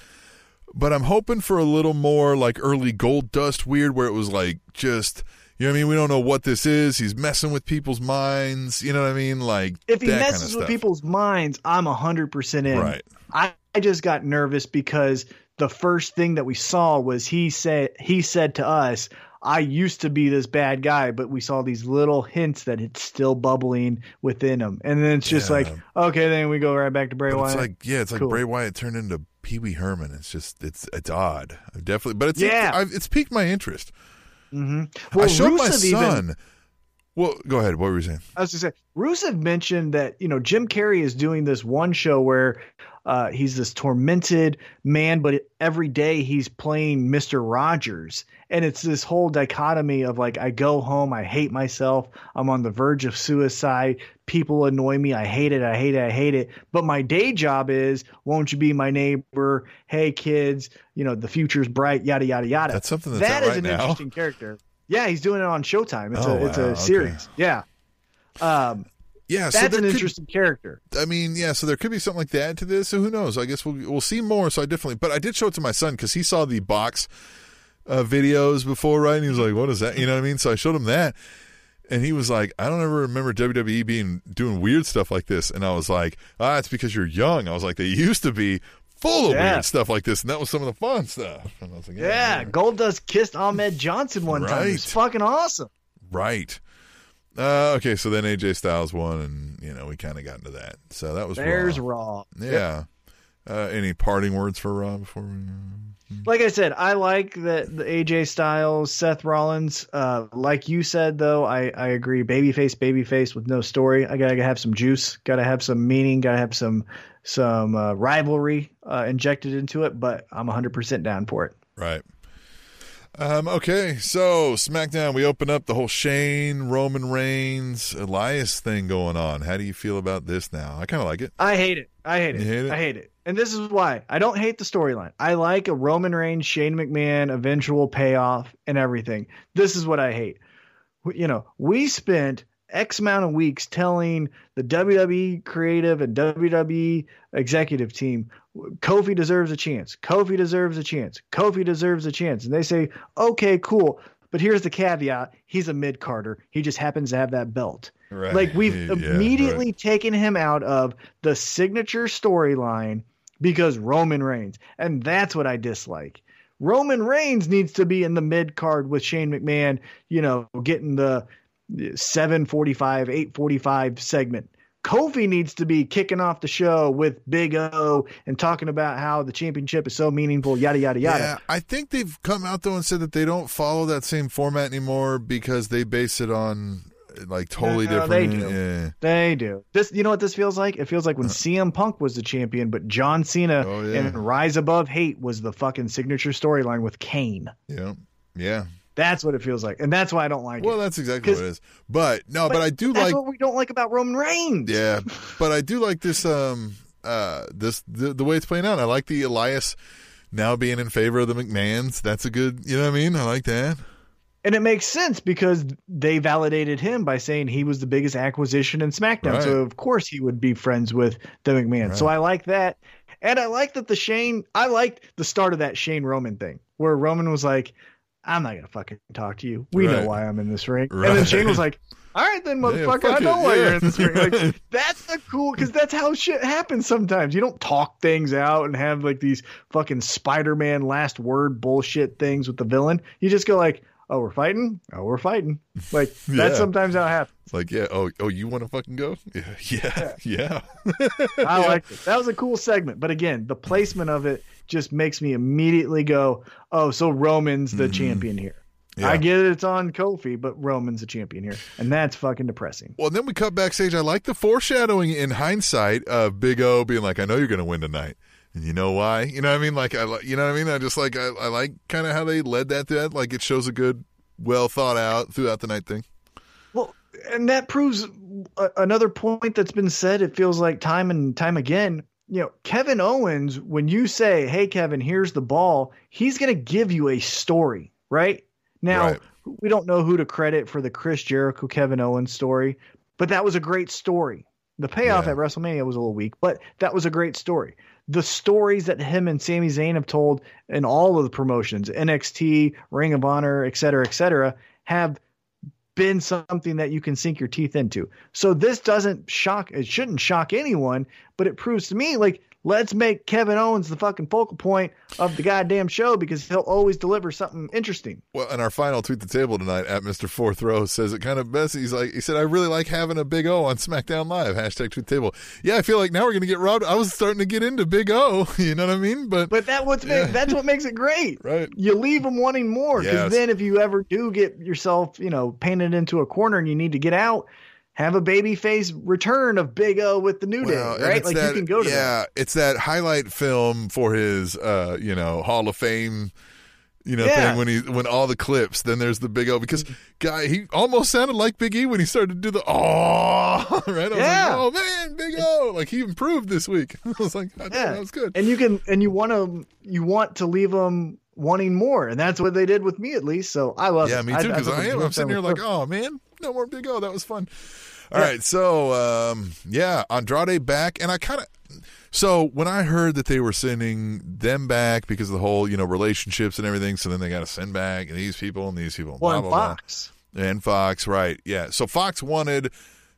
But I'm hoping for a little more like early Goldust weird, where it was like just. You know what I mean? We don't know what this is. He's messing with people's minds. You know what I mean? Like if he that kind of messes with people's minds, I'm hundred percent in. Right. I, I just got nervous because the first thing that we saw was he said he said to us, "I used to be this bad guy," but we saw these little hints that it's still bubbling within him, and then it's just Yeah. like, okay, then we go right back to Bray But Wyatt. it's like yeah, it's like Cool. Bray Wyatt turned into Pee Wee Herman. It's just it's it's odd. I've definitely, but it's Yeah. I've, it's piqued my interest. Mm-hmm. well, I showed my Rusev even- well, go ahead. What were you saying? I was to say, Rusev mentioned that, you know, Jim Carrey is doing this one show where uh, he's this tormented man, but every day he's playing Mr. Rogers. And it's this whole dichotomy of like, I go home, I hate myself, I'm on the verge of suicide, people annoy me, I hate it, I hate it, I hate it. But my day job is, won't you be my neighbor? Hey, kids, you know, the future's bright, yada, yada, yada. That's something that's That out is right an now? interesting character. Yeah, he's doing it on Showtime. It's Oh, a it's wow, a okay. series. Yeah. Um, Yeah, so that's there an could- interesting character. I mean, yeah, so there could be something like that to this. So who knows? I guess we'll we'll see more. So I definitely, but I did show it to my son because he saw the box uh, videos before, right? And he was like, "What is that?" You know what I mean? So I showed him that, and he was like, "I don't ever remember WWE being doing weird stuff like this." And I was like, "Ah, it's because you're young." I was like, "They used to be full of Yeah. weird stuff like this, and that was some of the fun stuff." And I was like, Yeah, Goldust kissed Ahmed Johnson one time. It's fucking awesome. right." Uh, okay, so then AJ Styles won, and you know we kind of got into that. So that was There's Raw. Raw. Yeah. Uh, any parting words for Raw before we? like I said, I like that the AJ Styles, Seth Rollins. Uh, like you said, though, I, I agree. Babyface, babyface with no story. I gotta have some juice. Gotta have some meaning. Gotta have some some uh, rivalry uh, injected into it. But I'm 100 percent down for it. Right. Um, okay, so SmackDown, we open up the whole Shane, Roman Reigns, Elias thing going on. How do you feel about this now? I kind of like it. I hate it. I hate it. You hate it? I hate it. And this is why I don't hate the storyline. I like a Roman Reigns, Shane McMahon eventual payoff and everything. This is what I hate. You know, we spent X amount of weeks telling the WWE creative and WWE executive team Kofi deserves a chance. Kofi deserves a chance. Kofi deserves a chance. And they say, okay, cool. But here's the caveat he's a mid carder. He just happens to have that belt. Right. Like we've Yeah, immediately right. taken him out of the signature storyline because Roman Reigns. And that's what I dislike. Roman Reigns needs to be in the mid card with Shane McMahon, you know, getting the 745, 845 segment. Kofi needs to be kicking off the show with Big O and talking about how the championship is so meaningful, yada, yada, yada. Yeah, I think they've come out though and said that they don't follow that same format anymore because they base it on like totally No, they different. do. Yeah. They do. This, you know what this feels like? It feels like when uh-huh. CM Punk was the champion, but John Cena. Oh, yeah. and Rise Above Hate was the fucking signature storyline with Kane. Yeah. Yeah. That's what it feels like, and that's why I don't like Well, it. Well, that's exactly what it is. But no, but, I do that's like what we don't like about Roman Reigns. Yeah, but I do like this. Um, uh, this the, the way it's playing out. I like the Elias now being in favor of the McMahons. That's a good. You know what I mean? I like that. And it makes sense because they validated him by saying he was the biggest acquisition in SmackDown. Right. So of course he would be friends with the McMahon. So I like that. And I like that the Shane I liked the start of that Shane Roman thing where Roman was like, I'm not gonna fucking talk to you. We Right. know why I'm in this ring. And then Shane was like, All right then, motherfucker, fuck I know it, why yeah. you're in this ring. Like that's a cool because that's how shit happens sometimes. You don't talk things out and have like these fucking Spider-Man last word bullshit things with the villain. You just go like, Oh, we're fighting? Oh, we're fighting. Like Yeah. that's sometimes how it happens. It's like, yeah. Oh, oh, you want to fucking go? Yeah, yeah, yeah. I like it. That was a cool segment. But again, the placement of it just makes me immediately go, Oh, so Roman's the champion here. Mm-hmm. Yeah. I get it, it's on Kofi, but Roman's the champion here. And that's fucking depressing. Well, then we cut backstage. I like the foreshadowing in hindsight of Big O being like, "I know you're going to win tonight." And you know why? You know what I mean? Like I, you know what I mean? I just like I, I like kind of how they led that to that. Like it shows a good, well thought out throughout the night thing. Well, and that proves a, another point that's been said. It feels like time and time again. You know, Kevin Owens, when you say, "Hey, Kevin, here's the ball," he's going to give you a story, right? Now, Right. we don't know who to credit for the Chris Jericho Kevin Owens story, but that was a great story. The payoff Yeah. at WrestleMania was a little weak, but that was a great story. The stories that him and Sami Zayn have told in all of the promotions, NXT, Ring of Honor, et cetera, et cetera, have been something that you can sink your teeth into. So this doesn't shock, it shouldn't shock anyone, but it proves to me like, let's make Kevin Owens the fucking focal point of the goddamn show because he'll always deliver something interesting. Well, and our final tweet the table tonight at Mr. Fourth Row says it kind of best. He's like, he said, I really like having a Big O on SmackDown Live. Hashtag tweet the table. Yeah, I feel like now we're going to get robbed. I was starting to get into Big O. You know what I mean? But, But that what's Yeah. make, that's what makes it great. right. You leave them wanting more because Yes. then if you ever do get yourself, you know, painted into a corner and you need to get out, have a babyface return of Big O with the New Well, Day, right? Like that- you can go to that. yeah, it's that highlight film for his, uh, you know, Hall of Fame, you know, Yeah. thing when he when all the clips. Then there's the Big O because guy he almost sounded like Big E when he started to do the oh right. I was Yeah. like, oh man, Big O, like he improved this week. I was like, God, Yeah. that was good. And you can and you want to you want to leave them wanting more, and that's what they did with me at least. So I love Yeah, it. me too. Because thought I, the am. I'm sitting here like, oh man, no more Big O. That was fun. All Yeah. right, so um, yeah, Andrade back, and I kind of. So when I heard that they were sending them back because of the whole you know relationships and everything, so then they got to send back these people and these people, perfect. Well, blah and blah. Fox. and Fox, right? Yeah. So Fox wanted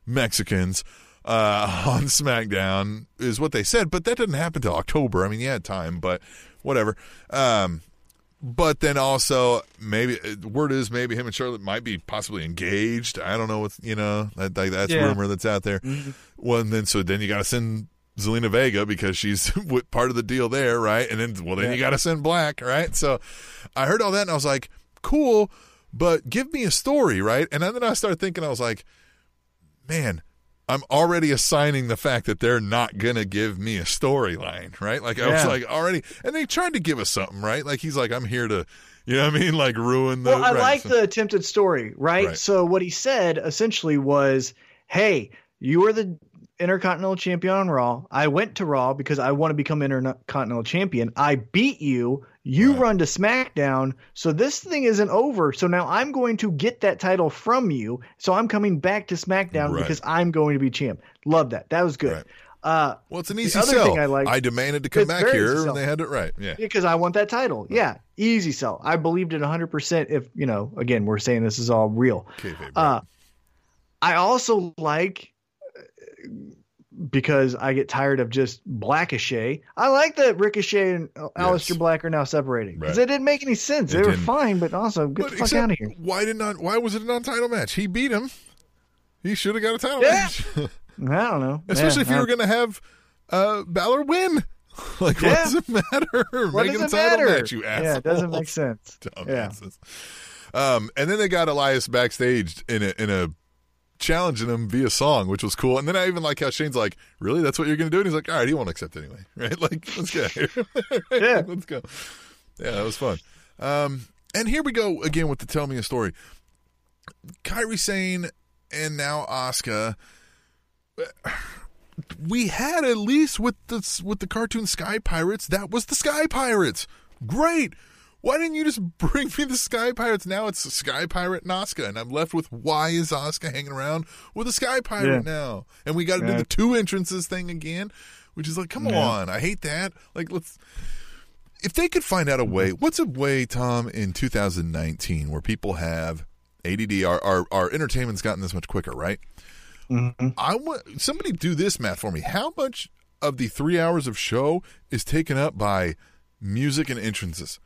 Mexicans uh, on SmackDown, is what they said, but that didn't happen till October. I mean, you had time, but whatever. Um, but then also maybe uh, word is maybe him and Charlotte might be possibly engaged. I don't know what you know that, that that's Yeah. rumor that's out there. Well, and then so then you got to send Zelina Vega because she's part of the deal there, right? And then, well, then Yeah. you got to send Black, right? So I heard all that and I was like, cool, but give me a story, right? And then I started thinking, I was like, man, I'm already assigning the fact that they're not gonna give me a storyline, right? Like I was like already, and they tried to give us something, right? Like he's like, I'm here to, you know what I mean? Like ruin the. Well, I right, like so- the attempted story, right? Right. So what he said essentially was, "Hey, you are the Intercontinental Champion on Raw. I went to Raw because I want to become Intercontinental Champion. I beat you. You Right. run to SmackDown. So this thing isn't over. So now I'm going to get that title from you. So I'm coming back to SmackDown Right. because I'm going to be champ. Love that. That was good. Right. Uh, Well, it's an easy sell. I like- demanded to come back here, and they had it right. Yeah, because I want that title. Yeah, easy sell. I believed it 100%. If you know, again, we're saying this is all real. Kayfabe, Uh, right. I also like because I get tired of just Blackishay. I like that Ricochet and Aleister Yes. Black are now separating because Right. it didn't make any sense. It they were didn't. fine, but also get But the fuck out of here. Why did not? Why was it a non-title match? He beat him. He should have got a title Yeah. match, I don't know. especially Yeah, if you I- were going to have uh, Balor win. like, what does it matter? What Make does it matter? match, you yeah, it doesn't make sense. Yeah. Um, and then they got Elias backstage in a in a challenging him via song, which was cool. And then I even like how Shane's like, "Really? That's what you're going to do?" And he's like, "All right, he won't accept anyway, right? Like, let's get out here. Right? Yeah. let's go." Yeah, that was fun. Um, and here we go again with the tell me a story. Kairi Sane and now Asuka. We had at least with the with the cartoon Sky Pirates. That was the Sky Pirates. Great. Why didn't you just bring me the Sky Pirates? Now it's the Sky Pirate and Asuka, and I'm left with why is Asuka hanging around with a Sky Pirate Yeah. now? And we got to do the two entrances thing again, which is like, come Yeah. on, I hate that. Like, let's. If they could find out a way, what's a way, Tom, in 2019 where people have ADD? Our our, our entertainment's gotten this much quicker, right? Mhm. I want somebody do this math for me. How much of the three hours of show is taken up by music and entrances?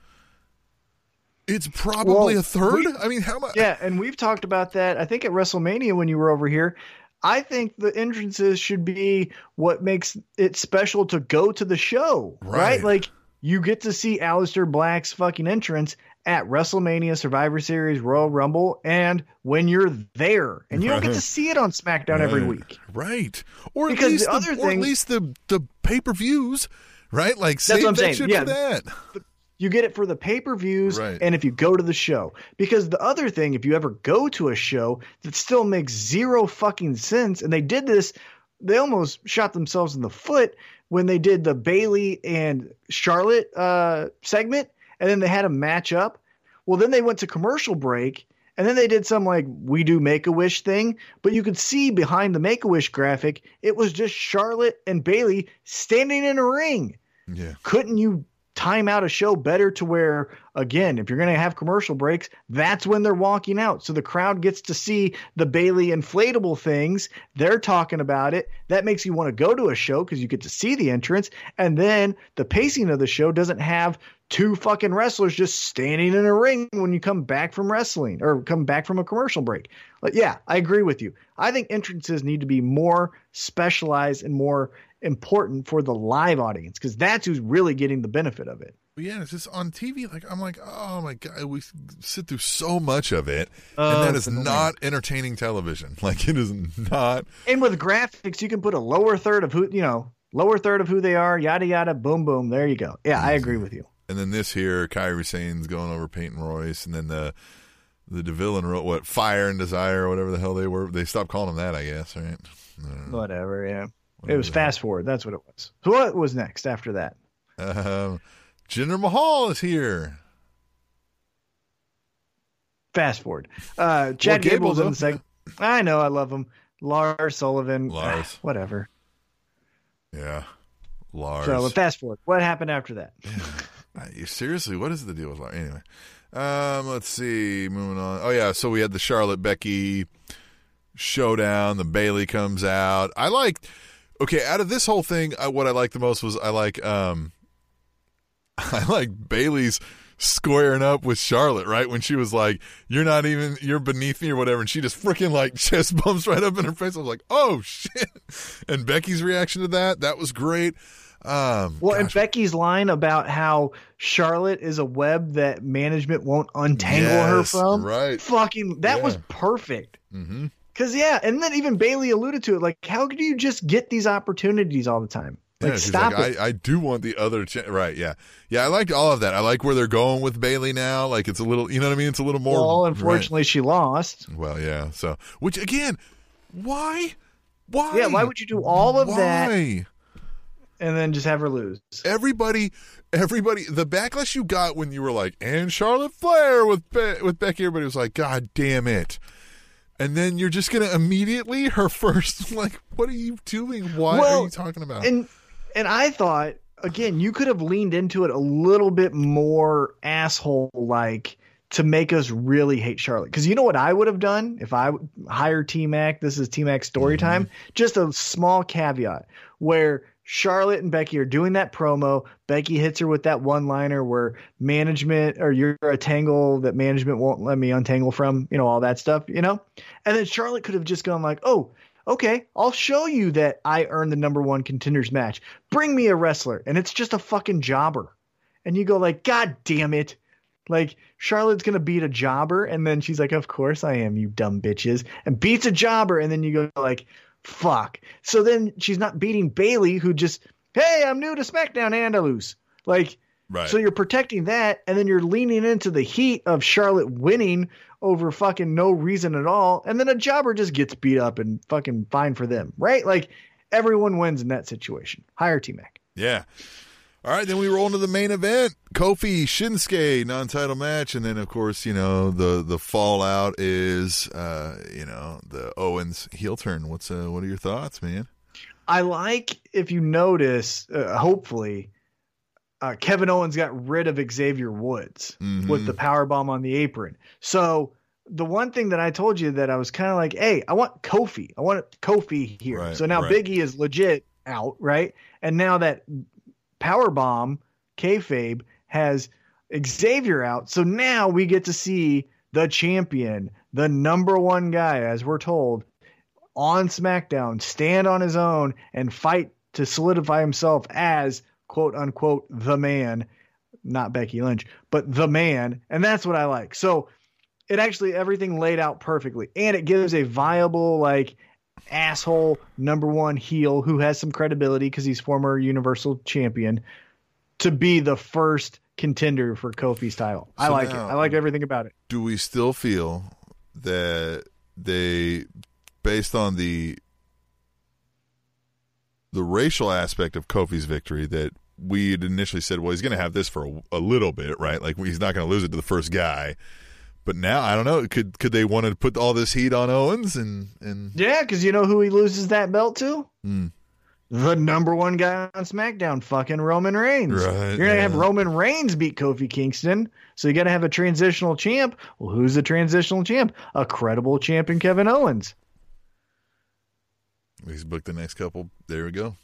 It's probably Well, a third. we- I mean, how much? Yeah, and we've talked about that. I think at WrestleMania when you were over here. I think the entrances should be what makes it special to go to the show, right? Right. Like you get to see Aleister Black's fucking entrance at WrestleMania, Survivor Series, Royal Rumble, and when you're there, and you don't get to see it on SmackDown every week. right? Or at Because least the the, other or at least the the pay per views, right? Like save that saying. shit Yeah. for that. You get it for the pay per views Right. and if you go to the show. Because the other thing, if you ever go to a show that still makes zero fucking sense, and they did this, they almost shot themselves in the foot when they did the Bayley and Charlotte uh, segment, and then they had a match up. Well, then they went to commercial break, and then they did some like we do Make a Wish thing, but you could see behind the Make a Wish graphic, it was just Charlotte and Bayley standing in a ring Yeah, couldn't you time out a show better to where again if you're going to have commercial breaks that's when they're walking out. So the crowd gets to see the Bayley inflatable things. They're talking about it. That makes you want to go to a show because you get to see the entrance. And then the pacing of the show doesn't have two fucking wrestlers just standing in a ring when you come back from wrestling or come back from a commercial break. Like yeah i agree with you. I think entrances need to be more specialized and more important for the live audience because that's who's really getting the benefit of it. Yeah. It's just on TV. Like I'm like, oh my god, we sit through so much of it, Oh, and that is not entertaining television. Like it is not. And with graphics, you can put a lower third of who you know, lower third of who they are, yada yada, boom boom. There you go. Yeah, I agree with you. And then this here, Kairi Sane's going over Peyton Royce, and then the the Deville and Ro- what Fire and Desire or whatever the hell they were. They stopped calling them that, I guess, right? I. Whatever. Yeah, it was fast forward. That's what it was. So what was next after that? Um, Jinder Mahal is here. Fast forward. Uh, Chad Gable, Gable's in the segment. I know, I love him. Lars Sullivan. Lars. whatever. Yeah, Lars. So fast forward. What happened after that? You- seriously, what is the deal with Lars? Anyway, um, let's see. Moving on. Oh yeah, so we had the Charlotte Becky showdown. The Bayley comes out. I like. Okay, out of this whole thing, I, what I like the most was I like. um I like Bayley's squaring up with Charlotte, right? When she was like, "You're not even, you're beneath me" or whatever, and she just freaking like chest bumps right up in her face. I was like, "Oh shit!" And Becky's reaction to that, that was great. Um, Well, and Becky's line about how Charlotte is a web that management won't untangle her from, right. Fucking, that was Yeah. perfect. mhm. Cause yeah, and then even Bayley alluded to it. Like, how could you just get these opportunities all the time? Like, yeah, stop like, it. I, I do want the other, ch-. right? Yeah, yeah. I liked all of that. I like where they're going with Bayley now. Like it's a little, you know what I mean? It's a little more. well, right. unfortunately, she lost. Well, yeah. So, which again, why? Why? Yeah, why would you do all of that and then just have her lose? Everybody, everybody. The backlash you got when you were like, and Charlotte Flair with Be- with Becky, everybody was like, God damn it. And then you're just gonna immediately her first like, what are you doing? Why are you talking about? And and I thought again, you could have leaned into it a little bit more asshole like to make us really hate Charlotte. Because you know what I would have done if I would hire T Mac. This is T Mac story Mm-hmm. time. Just a small caveat where Charlotte and Becky are doing that promo. Becky hits her with that one liner where management or you're a tangle that management won't let me untangle from, you know, all that stuff, you know? And then Charlotte could have just gone like, oh, okay, I'll show you that I earned the number one contenders match. Bring me a wrestler. And it's just a fucking jobber. And you go like, God damn it. Like Charlotte's gonna beat a jobber, and then she's like, Of course I am, you dumb bitches, and beats a jobber, and then you go like, fuck. So then she's not beating Bayley, who just, hey, I'm new to SmackDown and I lose. Like right. so you're protecting that, and then you're leaning into the heat of Charlotte winning over fucking no reason at all, and then a jobber just gets beat up and fucking fine for them, right? Like everyone wins in that situation. Hire T Mac. Yeah. All right, then we roll into the main event: Kofi Shinsuke non-title match, and then of course, you know the the fallout is, uh, you know, the Owens heel turn. What's uh, what are your thoughts, man? I like if you notice, uh, hopefully, uh, Kevin Owens got rid of Xavier Woods Mhm. with the power bomb on the apron. So the one thing that I told you that I was kind of like, hey, I want Kofi. I want Kofi here. Right, so now right. Biggie is legit out, right? And now that power bomb kayfabe has Xavier out. So now we get to see the champion, the number one guy, as we're told, on SmackDown, stand on his own and fight to solidify himself as quote unquote the man, not Becky Lynch, but the man. And that's what I like. So it actually everything laid out perfectly. And it gives a viable, like asshole number one heel who has some credibility because he's former Universal Champion to be the first contender for Kofi's title. I like it. I like everything about it. Do we still feel that they, based on the the racial aspect of Kofi's victory, that we had initially said, well, he's going to have this for a, a little bit, right? Like he's not going to lose it to the first guy. But now I don't know. Could could they want to put all this heat on Owens and and Yeah, because you know who he loses that belt to? Hmm. The number one guy on SmackDown, fucking Roman Reigns. Right, You're gonna have. Roman Reigns beat Kofi Kingston, so you got to have a transitional champ. Well, who's the transitional champ? A credible champion, Kevin Owens. he's booked the next couple? There we go.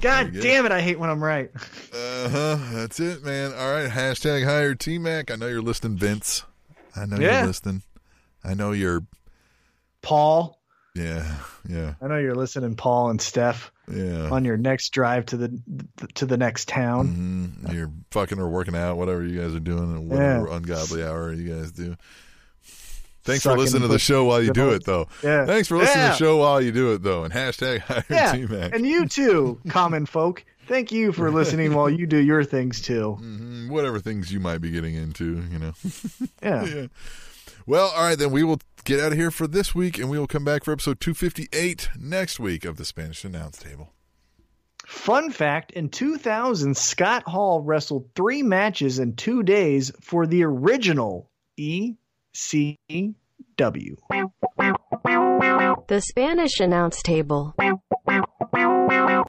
God damn it! I hate when I'm right. Uh huh. That's it, man. All right. Hashtag hire T Mac. I know you're listening, Vince. I know Yeah. you're listening. I know you're. Paul, Yeah. Yeah. I know you're listening, Paul and Steph, Yeah. on your next drive to the to the next town. hmm You're fucking or working out, whatever you guys are doing, at whatever ungodly hour you guys do. Thanks for listening to the show while you do it, though. Yeah. Thanks for listening to the show while you do it, though. And hashtag hire Yeah, T Mac. and you too, common folk. Thank you for listening while you do your things too. hmm Whatever things you might be getting into, you know. Yeah. yeah. Well, all right, then we will get out of here for this week, and we will come back for episode 258 next week of the Spanish Announce Table. Fun fact in 2000, Scott Hall wrestled three matches in two days for the original E ECW. The Spanish announce table.